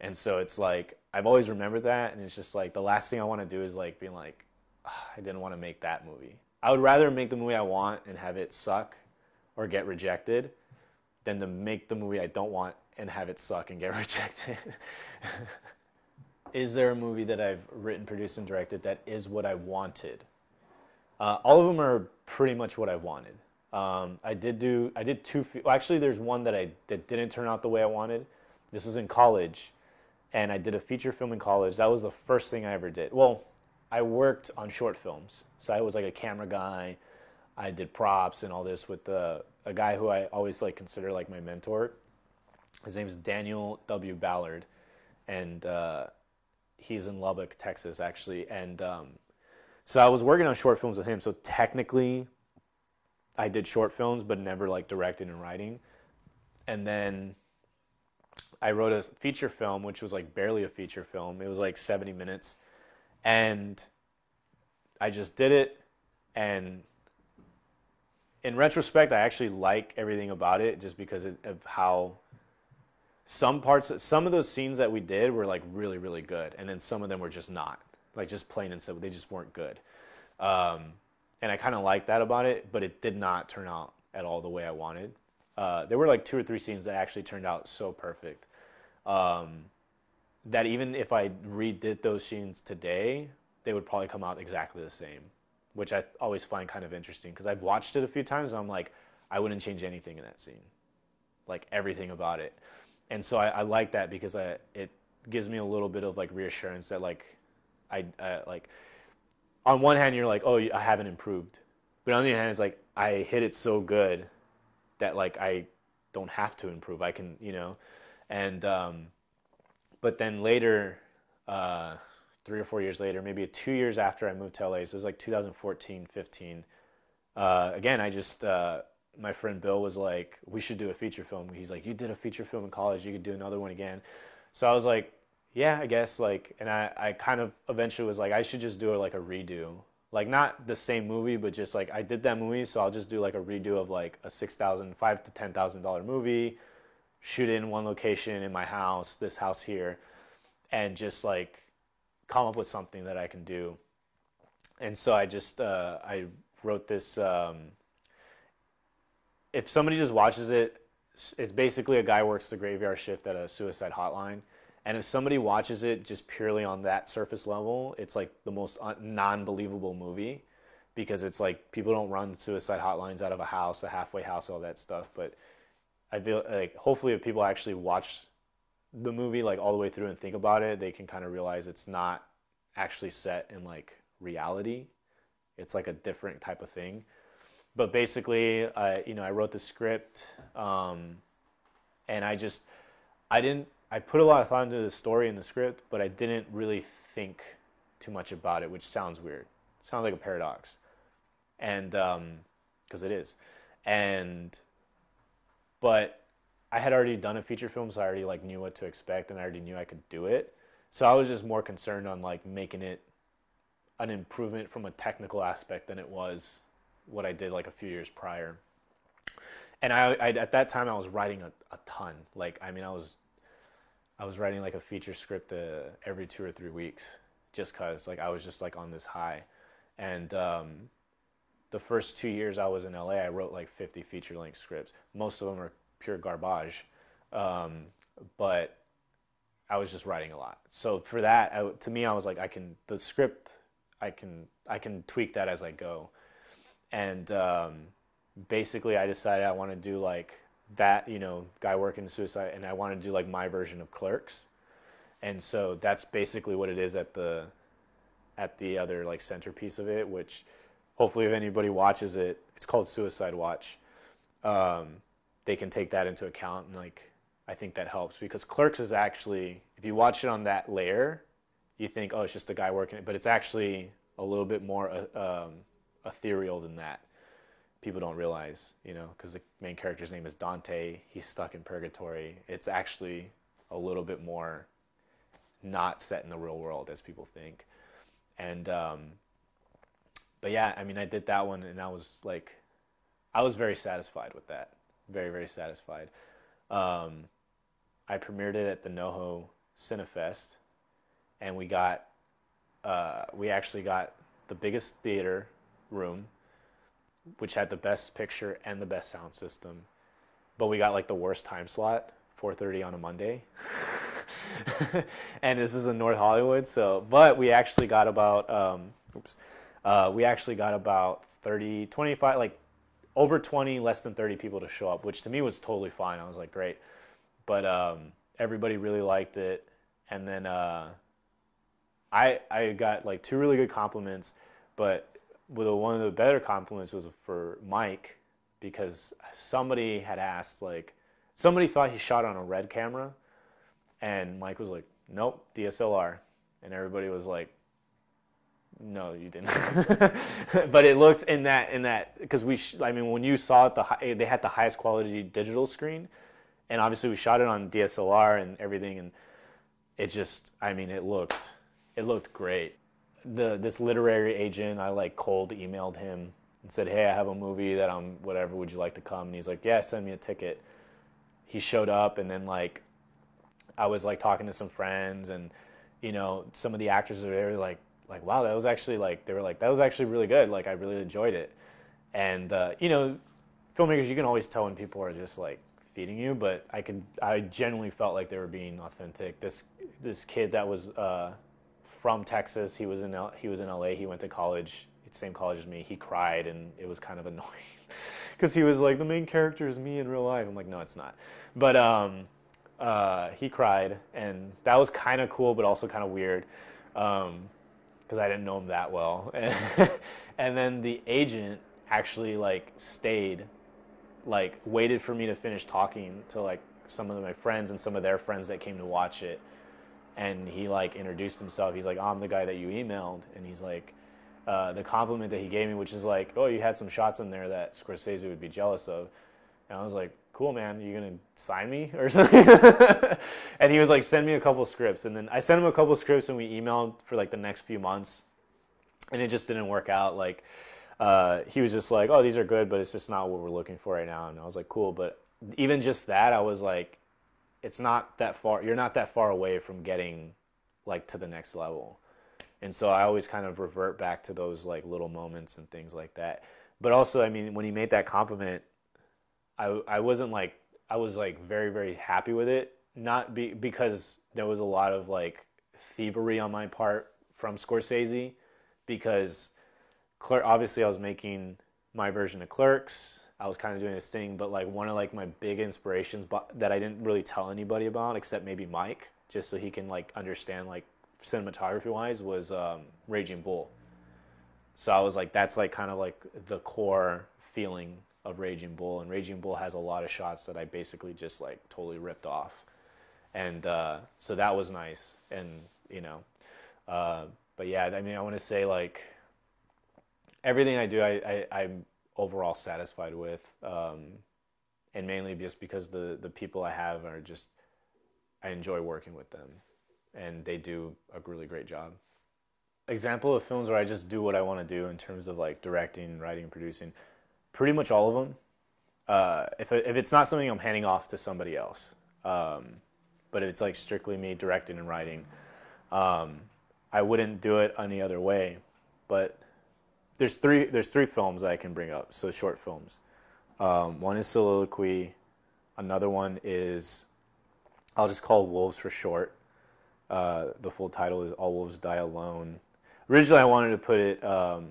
And so it's like I've always remembered that, and it's just like the last thing I want to do is like being like, oh, I didn't want to make that movie. I would rather make the movie I want and have it suck or get rejected than to make the movie I don't want and have it suck and get rejected. Is there a movie that I've written, produced, and directed that is what I wanted? Uh, all of them are pretty much what I wanted. Um, I did do, I did two. Well, actually, there's one that I that didn't turn out the way I wanted. This was in college, and I did a feature film in college. That was the first thing I ever did. Well, I worked on short films, so I was like a camera guy. I did props and all this with the, a guy who I always like consider like my mentor. His name is Daniel W. Ballard, and uh, he's in Lubbock, Texas, actually, and um, so I was working on short films with him. So technically, I did short films, but never like directing and writing. And then I wrote a feature film, which was like barely a feature film. It was like 70 minutes. And I just did it. And in retrospect, I actually like everything about it just because of how some parts, some of those scenes that we did were like really, really good. And then some of them were just not. Like just plain and simple. They just weren't good. Um, and I kind of liked that about it, but it did not turn out at all the way I wanted. Uh, there were like two or three scenes that actually turned out so perfect um, that even if I redid those scenes today, they would probably come out exactly the same, which I always find kind of interesting because I've watched it a few times and I'm like, I wouldn't change anything in that scene, like everything about it. And so I, I like that because I, it gives me a little bit of like reassurance that like I, like on one hand you're like, oh, I haven't improved, but on the other hand, it's like I hit it so good that like I don't have to improve. I can, you know, and um, but then later, uh, three or four years later, maybe two years after I moved to LA, so it was like 2014, 15. Uh, again, I just uh, my friend Bill was like, we should do a feature film. He's like, you did a feature film in college, you could do another one again. So I was like, yeah, I guess like, and I, I kind of eventually was like, I should just do like a redo, like not the same movie, but just like I did that movie, so I'll just do like a redo of like a six thousand, five to ten thousand dollar movie, shoot it in one location in my house, this house here, and just like come up with something that I can do. And so I just uh, I wrote this. Um, if somebody just watches it, it's basically a guy works the graveyard shift at a suicide hotline and if somebody watches it just purely on that surface level, it's like the most non believable movie because it's like people don't run suicide hotlines out of a house, a halfway house, all that stuff. But I feel like hopefully if people actually watch the movie like all the way through and think about it, they can kind of realize it's not actually set in like reality. It's like a different type of thing. But basically, I you know I wrote the script, um, and I just I didn't I put a lot of thought into the story and the script, but I didn't really think too much about it, which sounds weird. It sounds like a paradox, and because um, it is, and but I had already done a feature film, so I already like knew what to expect, and I already knew I could do it. So I was just more concerned on like making it an improvement from a technical aspect than it was what I did like a few years prior. And I, I at that time I was writing a, a ton. Like I mean I was I was writing like a feature script uh, every two or three weeks, just cause like I was just like on this high, and um, the first two years I was in LA, I wrote like 50 feature length scripts. Most of them are pure garbage, um, but I was just writing a lot. So for that, I, to me, I was like, I can the script, I can I can tweak that as I go, and um, basically, I decided I want to do like that you know guy working suicide and i want to do like my version of clerks. And so that's basically what it is at the at the other like centerpiece of it which hopefully if anybody watches it it's called suicide watch. Um, they can take that into account and like i think that helps. Because clerks is actually if you watch it on that layer you think oh it's just a guy working it. But it's actually a little bit more uh, um, ethereal than that people don't realize, you know, because the main character's name is Dante. He's stuck in purgatory. It's actually a little bit more not set in the real world as people think. And, um, but yeah, I mean, I did that one and I was like, I was very satisfied with that. Very, very satisfied. Um, I premiered it at the NoHo Cinefest and we got, uh, we actually got the biggest theater room which had the best picture and the best sound system. But we got like the worst time slot, 4:30 on a Monday. and this is in North Hollywood, so but we actually got about um, oops. Uh, we actually got about 30 25 like over 20 less than 30 people to show up, which to me was totally fine. I was like, great. But um, everybody really liked it and then uh, I I got like two really good compliments, but well, one of the better compliments was for Mike because somebody had asked like somebody thought he shot on a red camera and Mike was like nope DSLR and everybody was like no, you didn't. but it looked in that in that because we, sh- I mean, when you saw it, the high, eh, they had the highest quality digital screen, and obviously we shot it on DSLR and everything, and it just, I mean, it looked, it looked great. The this literary agent, I like cold emailed him and said, hey, I have a movie that I'm whatever. Would you like to come? And he's like, yeah, send me a ticket. He showed up, and then like, I was like talking to some friends and you know, some of the actors were there like, like, wow, that was actually like, they were like, that was actually really good. Like, I really enjoyed it. And, uh, you know, filmmakers, you can always tell when people are just like feeding you, but I could, I genuinely felt like they were being authentic. This, this kid that was, uh, from Texas, he was in, L- he was in LA, he went to college, same college as me. He cried and it was kind of annoying because he was like, the main character is me in real life. I'm like, no, it's not. But, um, uh, he cried, and that was kind of cool, but also kind of weird because um, I didn't know him that well. and then the agent actually like stayed, like waited for me to finish talking to like some of my friends and some of their friends that came to watch it. And he like introduced himself. He's like, "I'm the guy that you emailed," and he's like, uh, the compliment that he gave me, which is like, "Oh, you had some shots in there that Scorsese would be jealous of," and I was like, cool, man, you gonna sign me or something? and he was like, send me a couple scripts. And then I sent him a couple scripts and we emailed for like the next few months. And it just didn't work out. Like, uh, he was just like, oh, these are good, but it's just not what we're looking for right now. And I was like, cool. But even just that, I was like, it's not that far, you're not that far away from getting like to the next level. And so I always kind of revert back to those like little moments and things like that. But also, I mean, when he made that compliment, I I wasn't like I was like very very happy with it. Not be, because there was a lot of like thievery on my part from Scorsese, because obviously I was making my version of Clerks. I was kind of doing this thing, but like one of like my big inspirations but that I didn't really tell anybody about, except maybe Mike, just so he can like understand like cinematography wise, was um, Raging Bull. So I was like, that's like kind of like the core feeling of Raging Bull, and Raging Bull has a lot of shots that I basically just like totally ripped off, and uh, so that was nice, and you know, uh, but yeah, I mean, I want to say like everything I do, I, I am overall satisfied with, um, and mainly just because the the people I have are just I enjoy working with them, and they do a really great job. Example of films where I just do what I want to do in terms of like directing, writing, producing pretty much all of them. Uh, if if it's not something I'm handing off to somebody else, um, but if it's like strictly me directing and writing, um, I wouldn't do it any other way. But there's three there's three films I can bring up. So short films. Um, one is Soliloquy. Another one is I'll just call Wolves for short. Uh, the full title is All Wolves Die Alone. Originally, I wanted to put it um,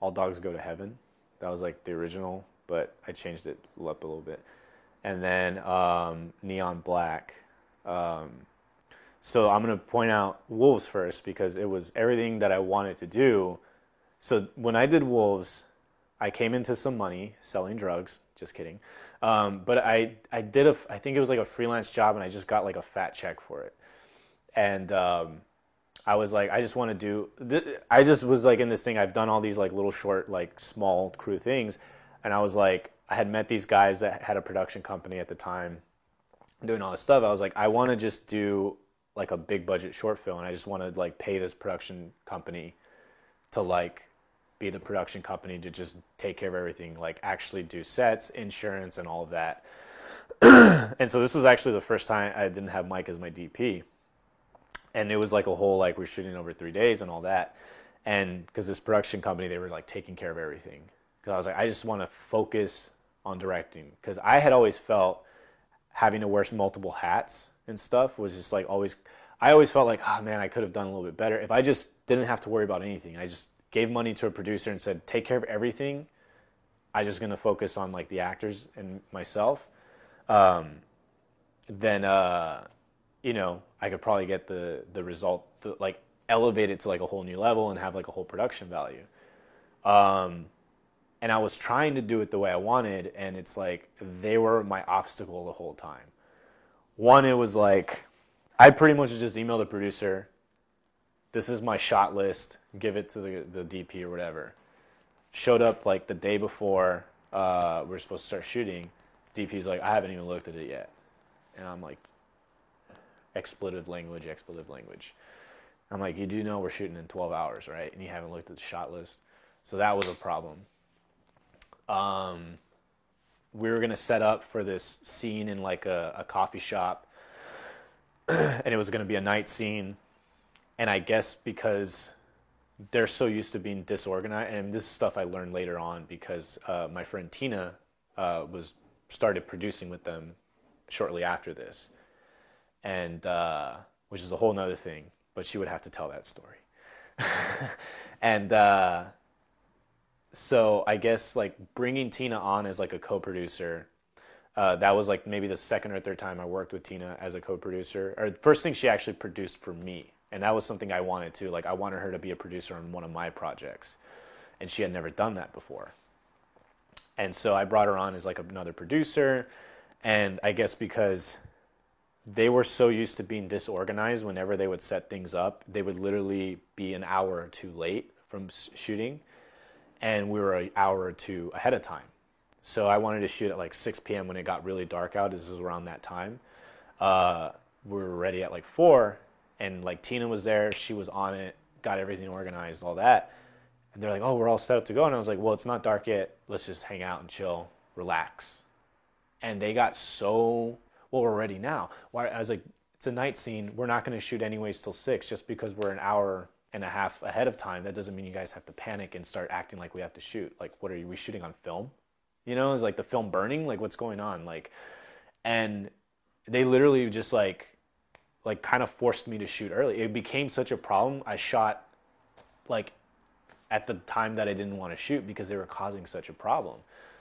All Dogs Go to Heaven that was like the original, but I changed it up a little bit. And then um, Neon Black. Um, so I'm going to point out Wolves first because it was everything that I wanted to do. So when I did Wolves, I came into some money selling drugs. Just kidding. Um, but I, I did a, I think it was like a freelance job and I just got like a fat check for it. And um, I was like, I just want to do. I just was like in this thing. I've done all these like little short, like small crew things, and I was like, I had met these guys that had a production company at the time, doing all this stuff. I was like, I want to just do like a big budget short film, and I just want to like pay this production company to like be the production company to just take care of everything, like actually do sets, insurance, and all of that. and so this was actually the first time I didn't have Mike as my DP and it was like a whole like we're shooting over three days and all that. And because this production company they were like taking care of everything. Because i was like i just want to focus on directing. Because i had always felt having to wear multiple hats and stuff was just like always i always felt like oh man i could have done a little bit better. If i just didn't have to worry about anything i just gave money to a producer and said take care of everything I'm just to focus on like the actors and myself um, then uh, you know, I could probably get the the result, the, like elevate it to like a whole new level and have like a whole production value. Um, and I was trying to do it the way I wanted, and it's like they were my obstacle the whole time. One, it was like I pretty much just emailed the producer, this is my shot list. Give it to the the DP or whatever. Showed up like the day before uh, we are supposed to start shooting. DP's like, I haven't even looked at it yet, and I'm like, expletive language, expletive language. I'm like, you do know we're shooting in 12 hours, right? And you haven't looked at the shot list, so that was a problem. Um, we were gonna set up for this scene in like a, a coffee shop, and it was gonna be a night scene. And I guess because they're so used to being disorganized, and this is stuff I learned later on because uh, my friend Tina uh, was started producing with them shortly after this, and uh, which is a whole nother thing. But she would have to tell that story, and uh, so I guess like bringing Tina on as like a co-producer. Uh, that was like maybe the second or third time I worked with Tina as a co-producer, or the first thing she actually produced for me, and that was something I wanted to. Like I wanted her to be a producer on one of my projects, and she had never done that before. And so I brought her on as like another producer, and I guess because they were so used to being disorganized whenever they would set things up, they would literally be an hour or two late from shooting and we were an hour or two ahead of time. So I wanted to shoot at like 6 p.m. when it got really dark out. This was around that time. Uh, we were ready at like 4, and like Tina was there. She was on it, got everything organized, all that. And they're like, oh, we're all set up to go. And I was like, well, it's not dark yet. Let's just hang out and chill, relax. And they got so, well, we're ready now. Why? I was like, it's a night scene. We're not going to shoot anyways till 6 just because we're an hour and a half ahead of time, that doesn't mean you guys have to panic and start acting like we have to shoot. Like, what are you, we shooting on film? You know, is like the film burning? Like, what's going on? Like, and they literally just like, like kind of forced me to shoot early. It became such a problem. I shot like at the time that I didn't want to shoot because they were causing such a problem.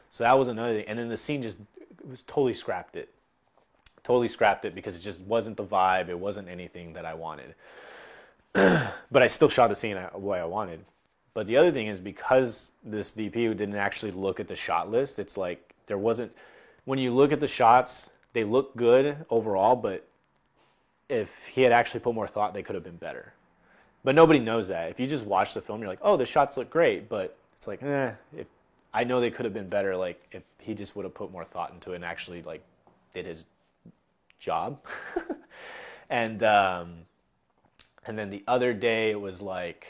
So that was another thing. And then the scene just was totally scrapped it. Totally scrapped it because it just wasn't the vibe. It wasn't anything that I wanted. but I still shot the scene the way I wanted. But the other thing is because this DP didn't actually look at the shot list, it's like there wasn't. When you look at the shots, they look good overall, but if he had actually put more thought, they could have been better. But nobody knows that. If you just watch the film, you're like, oh, the shots look great, but it's like, eh. If I know they could have been better, like if he just would have put more thought into it and actually like did his job. and um, and then the other day it was like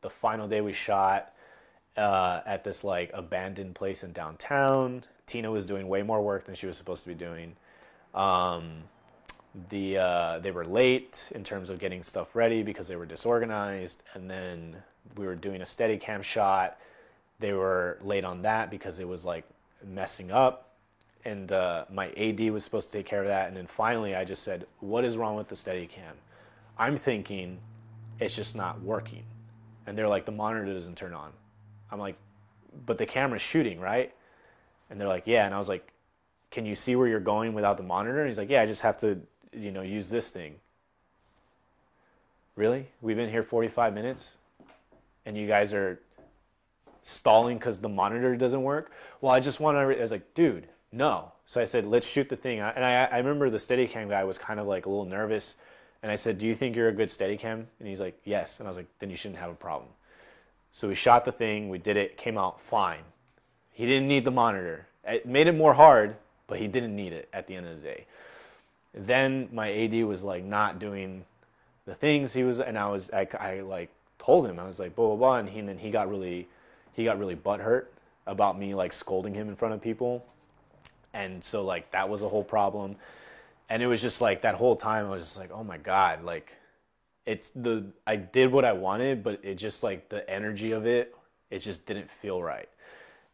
the final day we shot uh, at this like abandoned place in downtown. Tina was doing way more work than she was supposed to be doing. Um, the uh, they were late in terms of getting stuff ready because they were disorganized, and then we were doing a steady cam shot. They were late on that because it was like messing up, and uh, my AD was supposed to take care of that. And then finally, I just said, "What is wrong with the steady cam?" I'm thinking it's just not working. And they're like, the monitor doesn't turn on. I'm like, but the camera's shooting, right? And they're like, yeah. And I was like, can you see where you're going without the monitor? And he's like, yeah, I just have to, you know, use this thing. Really? We've been here 45 minutes and you guys are stalling because the monitor doesn't work? Well, I just want to, I was like, dude, no. So I said, let's shoot the thing. And I, I remember the Steadicam guy was kind of like a little nervous and I said, Do you think you're a good Steadicam? And he's like, Yes. And I was like, Then you shouldn't have a problem. So we shot the thing, we did it, came out fine. He didn't need the monitor. It made it more hard, but he didn't need it at the end of the day. Then my AD was like not doing the things he was, and I was, I, I like told him, I was like, blah, blah, blah. And he, and then he got really, he got really butthurt about me like scolding him in front of people. And so like that was a whole problem and it was just like that whole time I was just like, oh my god, like it's the I did what I wanted, but it just like the energy of it, it just didn't feel right.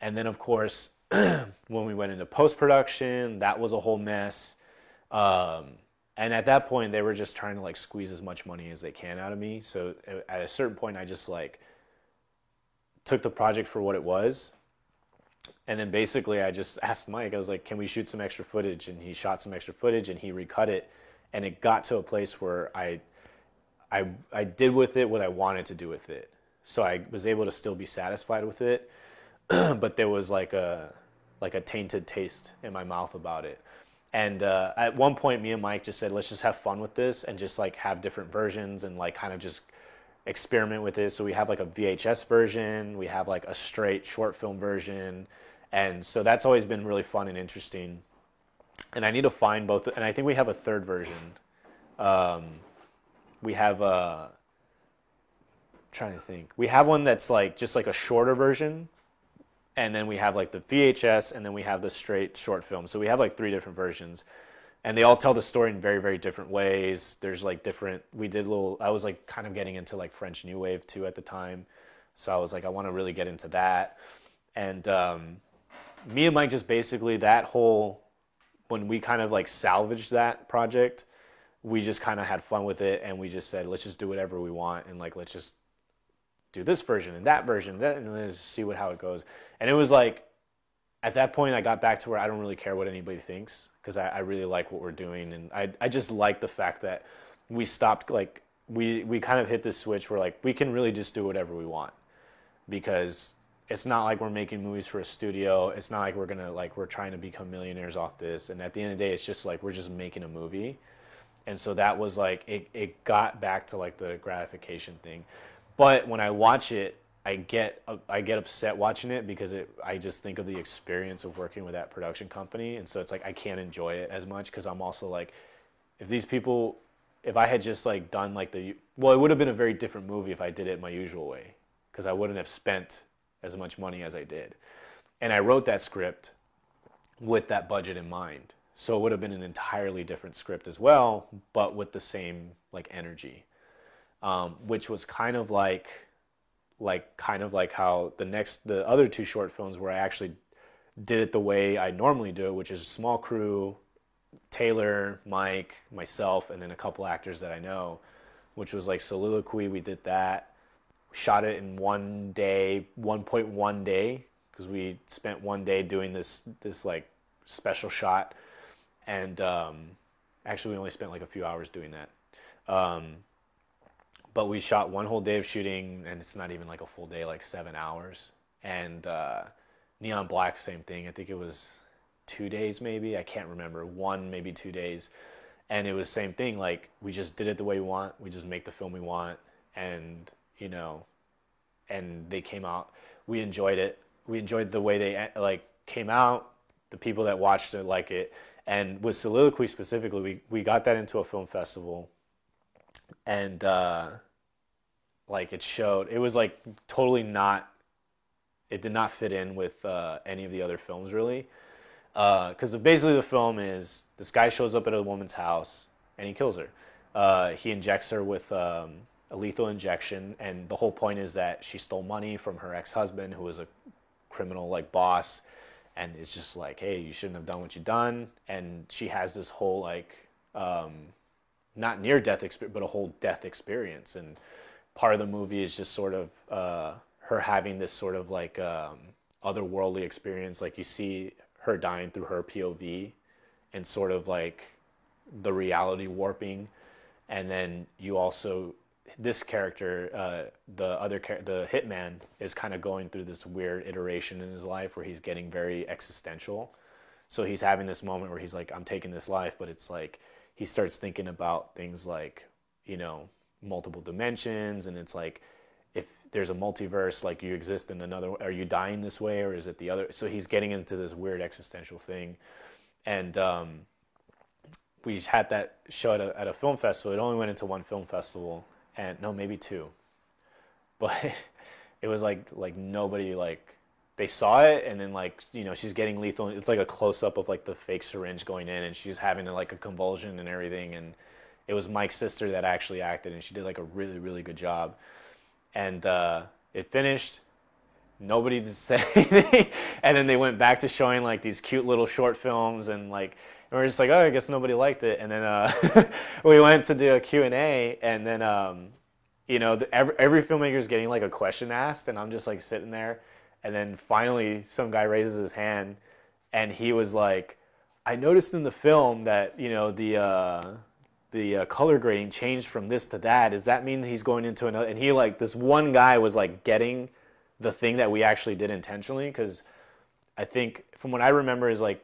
And then of course, when we went into post production, that was a whole mess. Um, and at that point, they were just trying to like squeeze as much money as they can out of me. So at a certain point, I just like took the project for what it was and then basically I just asked Mike, I was like, can we shoot some extra footage? And he shot some extra footage and he recut it. And it got to a place where I, I, I did with it what I wanted to do with it. So I was able to still be satisfied with it. but there was like a, like a tainted taste in my mouth about it. And uh, at one point, me and Mike just said, let's just have fun with this and just like have different versions and like kind of just experiment with it. So we have like a VHS version, we have like a straight short film version, and so that's always been really fun and interesting. And I need to find both, and I think we have a third version. Um, we have a trying to think. We have one that's like just like a shorter version, and then we have like the VHS, and then we have the straight short film. So we have like three different versions, and they all tell the story in very very different ways. There's like different. We did little. I was like kind of getting into like French New Wave too at the time, so I was like I want to really get into that, and um, me and Mike just basically that whole when we kind of like salvaged that project we just kind of had fun with it and we just said let's just do whatever we want and like let's just do this version and that version and let's see what how it goes and it was like at that point i got back to where i don't really care what anybody thinks because I, I really like what we're doing. And I, I just like the fact that we stopped like we we kind of hit this switch where like we can really just do whatever we want. Because it's not like we're making movies for a studio. It's not like we're gonna like we're trying to become millionaires off this. And at the end of the day it's just like we're just making a movie. And so that was like it, it got back to like the gratification thing. But when i watch it i get i get upset watching it because it i just think of the experience of working with that production company. And so it's like i can't enjoy it as much because i'm also like if these people if i had just like done like the well it would have been a very different movie if i did it my usual way because i wouldn't have spent as much money as i did. And i wrote that script with that budget in mind. So it would have been an entirely different script as well, but with the same like energy, um, which was kind of like, like kind of like how the next the other two short films where I actually did it the way I normally do it, which is small crew, Taylor, Mike, myself, and then a couple actors that I know, which was like soliloquy. We did that, shot it in one day, 1.1 day, because we spent one day doing this this like special shot and um, actually we only spent like a few hours doing that. Um, but we shot one whole day of shooting, and it's not even like a full day, like seven hours. And uh, Neon Black, same thing. I think it was two days, maybe. I can't remember. One, maybe two days. And it was same thing. Like we just did it the way we want. We just make the film we want, and you know, and they came out. We enjoyed it. We enjoyed the way they like came out. The people that watched it like it and with soliloquy specifically, we, we got that into a film festival, and uh, like it showed, it was like totally not, it did not fit in with uh, any of the other films really, because uh, basically the film is this guy shows up at a woman's house and he kills her. Uh, he injects her with um, a lethal injection, and the whole point is that she stole money from her ex-husband, who was a criminal like boss and it's just like, hey, you shouldn't have done what you done. And she has this whole like, um, not near death experience, but a whole death experience. And part of the movie is just sort of uh, her having this sort of like um, otherworldly experience. Like you see her dying through her POV, and sort of like the reality warping. And then you also this character, uh, the other char- the hitman, is kind of going through this weird iteration in his life where he's getting very existential. So he's having this moment where he's like, "I'm taking this life," but it's like he starts thinking about things like, you know, multiple dimensions, and it's like, if there's a multiverse, like you exist in another, are you dying this way, or is it the other? So he's getting into this weird existential thing, and um, we had that show at a, at a film festival. It only went into one film festival and no, maybe two, but it was like like nobody like they saw it and then like you know she's getting lethal. It's like a close up of like the fake syringe going in and she's having like a convulsion and everything and it was Mike's sister that actually acted and she did like a really really good job and uh, it finished nobody say anything and then they went back to showing like these cute little short films and like and we're just like, oh, I guess nobody liked it. And then uh, we went to do a Q&A, and then, um, you know, the, every, every filmmaker is getting like a question asked, and I'm just like sitting there. And then finally, some guy raises his hand, and he was like, I noticed in the film that, you know, the, uh, the uh, color grading changed from this to that. Does that mean he's going into another? And he, like, this one guy was like getting the thing that we actually did intentionally, because I think from what I remember is like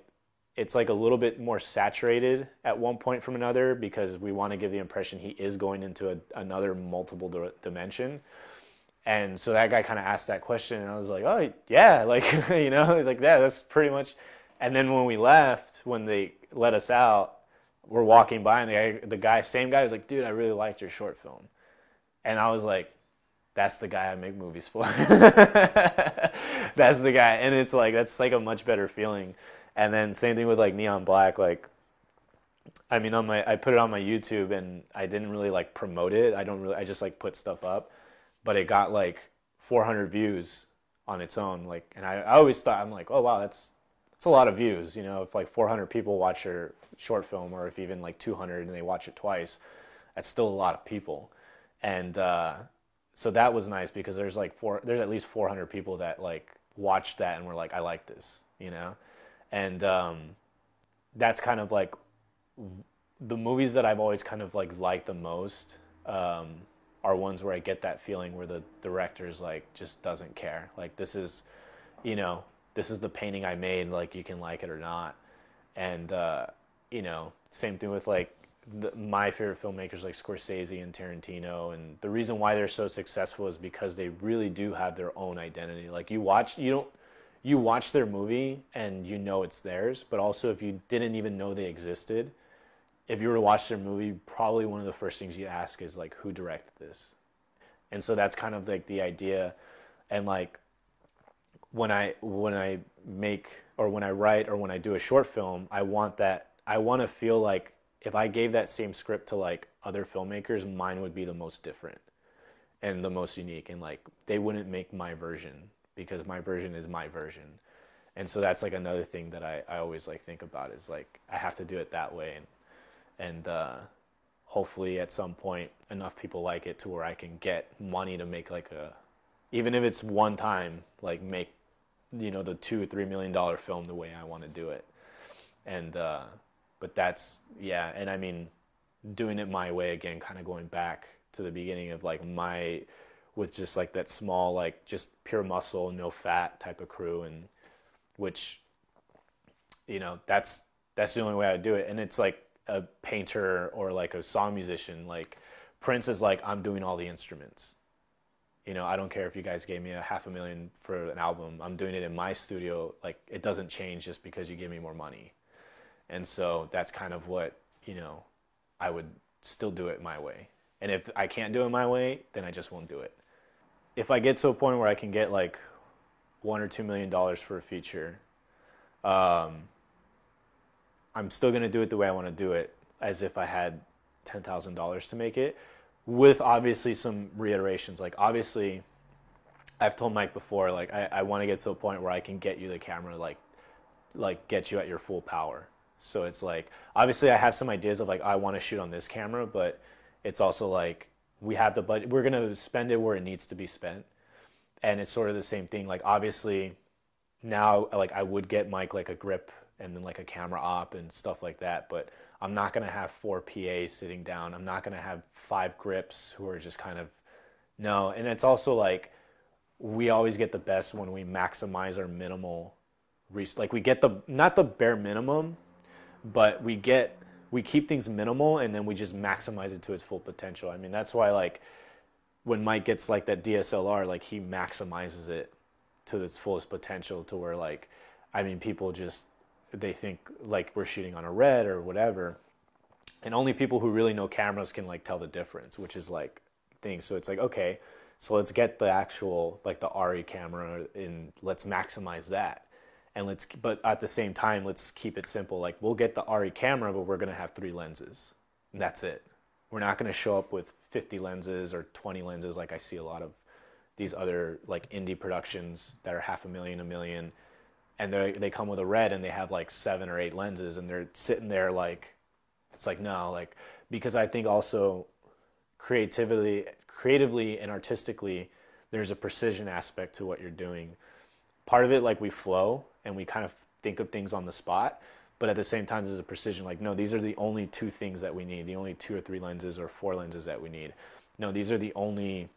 it's like a little bit more saturated at one point from another because we want to give the impression he is going into a, another multiple di- dimension. And so that guy kind of asked that question, and I was like, "Oh yeah, like you know, like that. That's pretty much." And then when we left, when they let us out, we're walking by, and the guy, the guy, same guy, was like, "Dude, I really liked your short film," and I was like, "That's the guy I make movies for." that's the guy, and it's like that's like a much better feeling. And then same thing with like Neon Black, like. I mean, on my I put it on my YouTube, and I didn't really like promote it. I don't really. I just like put stuff up but it got like 400 views on its own. Like, and I, I always thought I'm like, oh wow, that's that's a lot of views. You know, if like 400 people watch your short film, or if even like 200 and they watch it twice, that's still a lot of people. And uh, so that was nice because there's like four, there's at least 400 people that like watched that and were like, I like this, you know, and um, that's kind of like the movies that I've always kind of like liked the most. Um, are ones where I get that feeling where the director's like just doesn't care. Like this is, you know, this is the painting I made. Like you can like it or not. And uh, you know, same thing with like the, my favorite filmmakers like Scorsese and Tarantino. And the reason why they're so successful is because they really do have their own identity. Like you watch, you don't. You watch their movie and you know it's theirs, but also if you didn't even know they existed, if you were to watch their movie, probably one of the first things you ask is like, who directed this? And so that's kind of like the idea. And like when I when I make or when I write or when I do a short film, I want that I want to feel like if I gave that same script to like other filmmakers, mine would be the most different and the most unique and like they wouldn't make my version because my version is my version. And so that's like another thing that I, I always like think about is like I have to do it that way and and uh, hopefully at some point enough people like it to where I can get money to make like a, even if it's one time, like make, you know, the two or three million dollar film the way I want to do it, and uh, but that's yeah, and I mean, doing it my way again, kind of going back to the beginning of like my, with just like that small like just pure muscle, no fat type of crew, and which, you know, that's that's the only way I do it, and it's like a painter or like a song musician. Like Prince is like, I'm doing all the instruments. You know, I don't care if you guys gave me a half a million for an album. I'm doing it in my studio. Like it doesn't change just because you give me more money. And so that's kind of what, you know, I would still do it my way. And if I can't do it my way, then I just won't do it. If I get to a point where I can get like one or two million dollars for a feature, um, I'm still going to do it the way I want to do it, as if I had $10,000 to make it, with obviously some reiterations. Like, obviously, I've told Mike before, like, I, I want to get to a point where I can get you the camera, like, like get you at your full power. So it's like, obviously, I have some ideas of like, I want to shoot on this camera, but it's also like, we have the budget, we're going to spend it where it needs to be spent. And it's sort of the same thing. Like, obviously, now, like, I would get Mike like a grip and then like a camera op and stuff like that. But I'm not going to have four PAs sitting down. I'm not going to have five grips who are just kind of no. And it's also like we always get the best when we maximize our minimal like we get the not the bare minimum, but we get we keep things minimal and then we just maximize it to its full potential. I mean, that's why like when Mike gets like that DSLR, like he maximizes it to its fullest potential to where like I mean people just they think like we're shooting on a red or whatever. And only people who really know cameras can like tell the difference which is like things so it's like okay so let's get the actual like the ARRI camera and let's maximize that. And let's but at the same time let's keep it simple. Like we'll get the ARRI camera but we're going to have three lenses. And that's it. We're not going to show up with 50 lenses or 20 lenses like I see a lot of these other like indie productions that are half a million a million and they they come with a red and they have like seven or eight lenses and they're sitting there like it's like no like because I think also creatively creatively and artistically there's a precision aspect to what you're doing. Part of it like we flow and we kind of think of things on the spot but at the same time there's a precision like no these are the only two things that we need. The only two or three lenses or four lenses that we need. No these are the only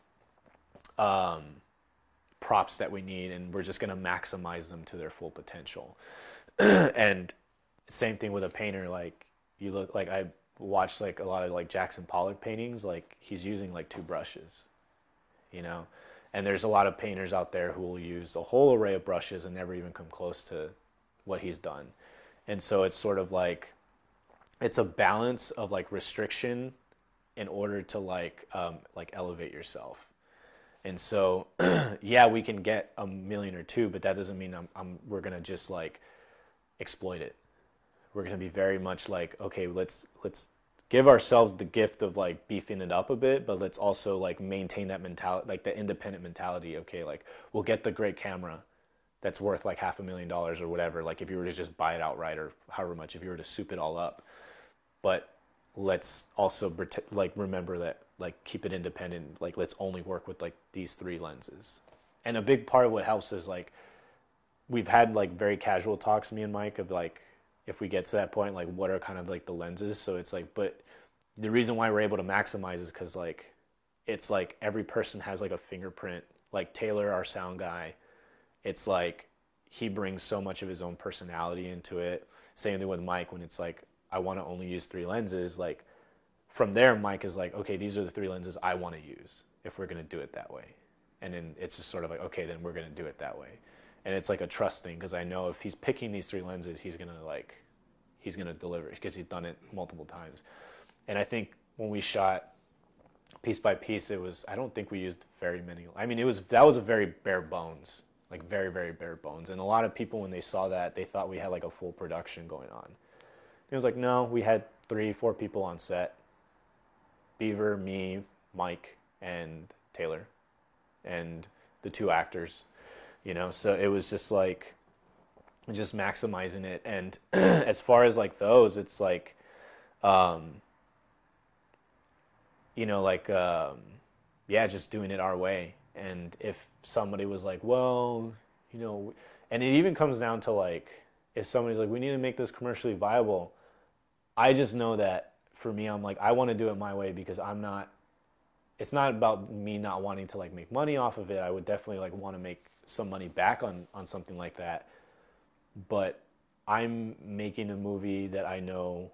um, props that we need and we're just going to maximize them to their full potential and same thing with a painter. Like you look like I watched like a lot of like Jackson Pollock paintings. Like he's using like two brushes, you know. And there's a lot of painters out there who will use a whole array of brushes and never even come close to what he's done. And so it's sort of like it's a balance of like restriction in order to like um, like elevate yourself. And so, yeah, we can get a million or two, but that doesn't mean I'm, I'm we're gonna just like exploit it. We're gonna be very much like, okay, let's let's give ourselves the gift of like beefing it up a bit, but let's also like maintain that mentality, like the independent mentality. Okay, like we'll get the great camera that's worth like half a million dollars or whatever. Like if you were to just buy it outright or however much, if you were to soup it all up, but let's also like remember that like keep it independent. Like let's only work with like these three lenses. And a big part of what helps is like we've had like very casual talks, me and Mike, of like if we get to that point, like what are kind of like the lenses. So it's like, but the reason why we're able to maximize is because like it's like every person has like a fingerprint. Like Taylor, our sound guy, it's like he brings so much of his own personality into it. Same thing with Mike when it's like I want to only use three lenses. Like from there, Mike is like, okay, these are the three lenses I want to use if we're going to do it that way. And then it's just sort of like, okay, then we're going to do it that way. And it's like a trust thing because I know if he's picking these three lenses, he's going to like, he's going to deliver because he's done it multiple times. And I think when we shot piece by piece, it was, I don't think we used very many. I mean, it was, that was a very bare bones, like very, very bare bones. And a lot of people, when they saw that, they thought we had like a full production going on. It was like, no, we had three, four people on set Beaver, me, Mike, and Taylor, and the two actors. You know, so it was just like just maximizing it. And as far as like those, it's like, um, you know, like, um, yeah, just doing it our way. And if somebody was like, well, you know, and it even comes down to like, if somebody's like, we need to make this commercially viable, I just know that for me, I'm like, I want to do it my way because I'm not. It's not about me not wanting to like make money off of it. I would definitely like want to make some money back on on something like that. But I'm making a movie that I know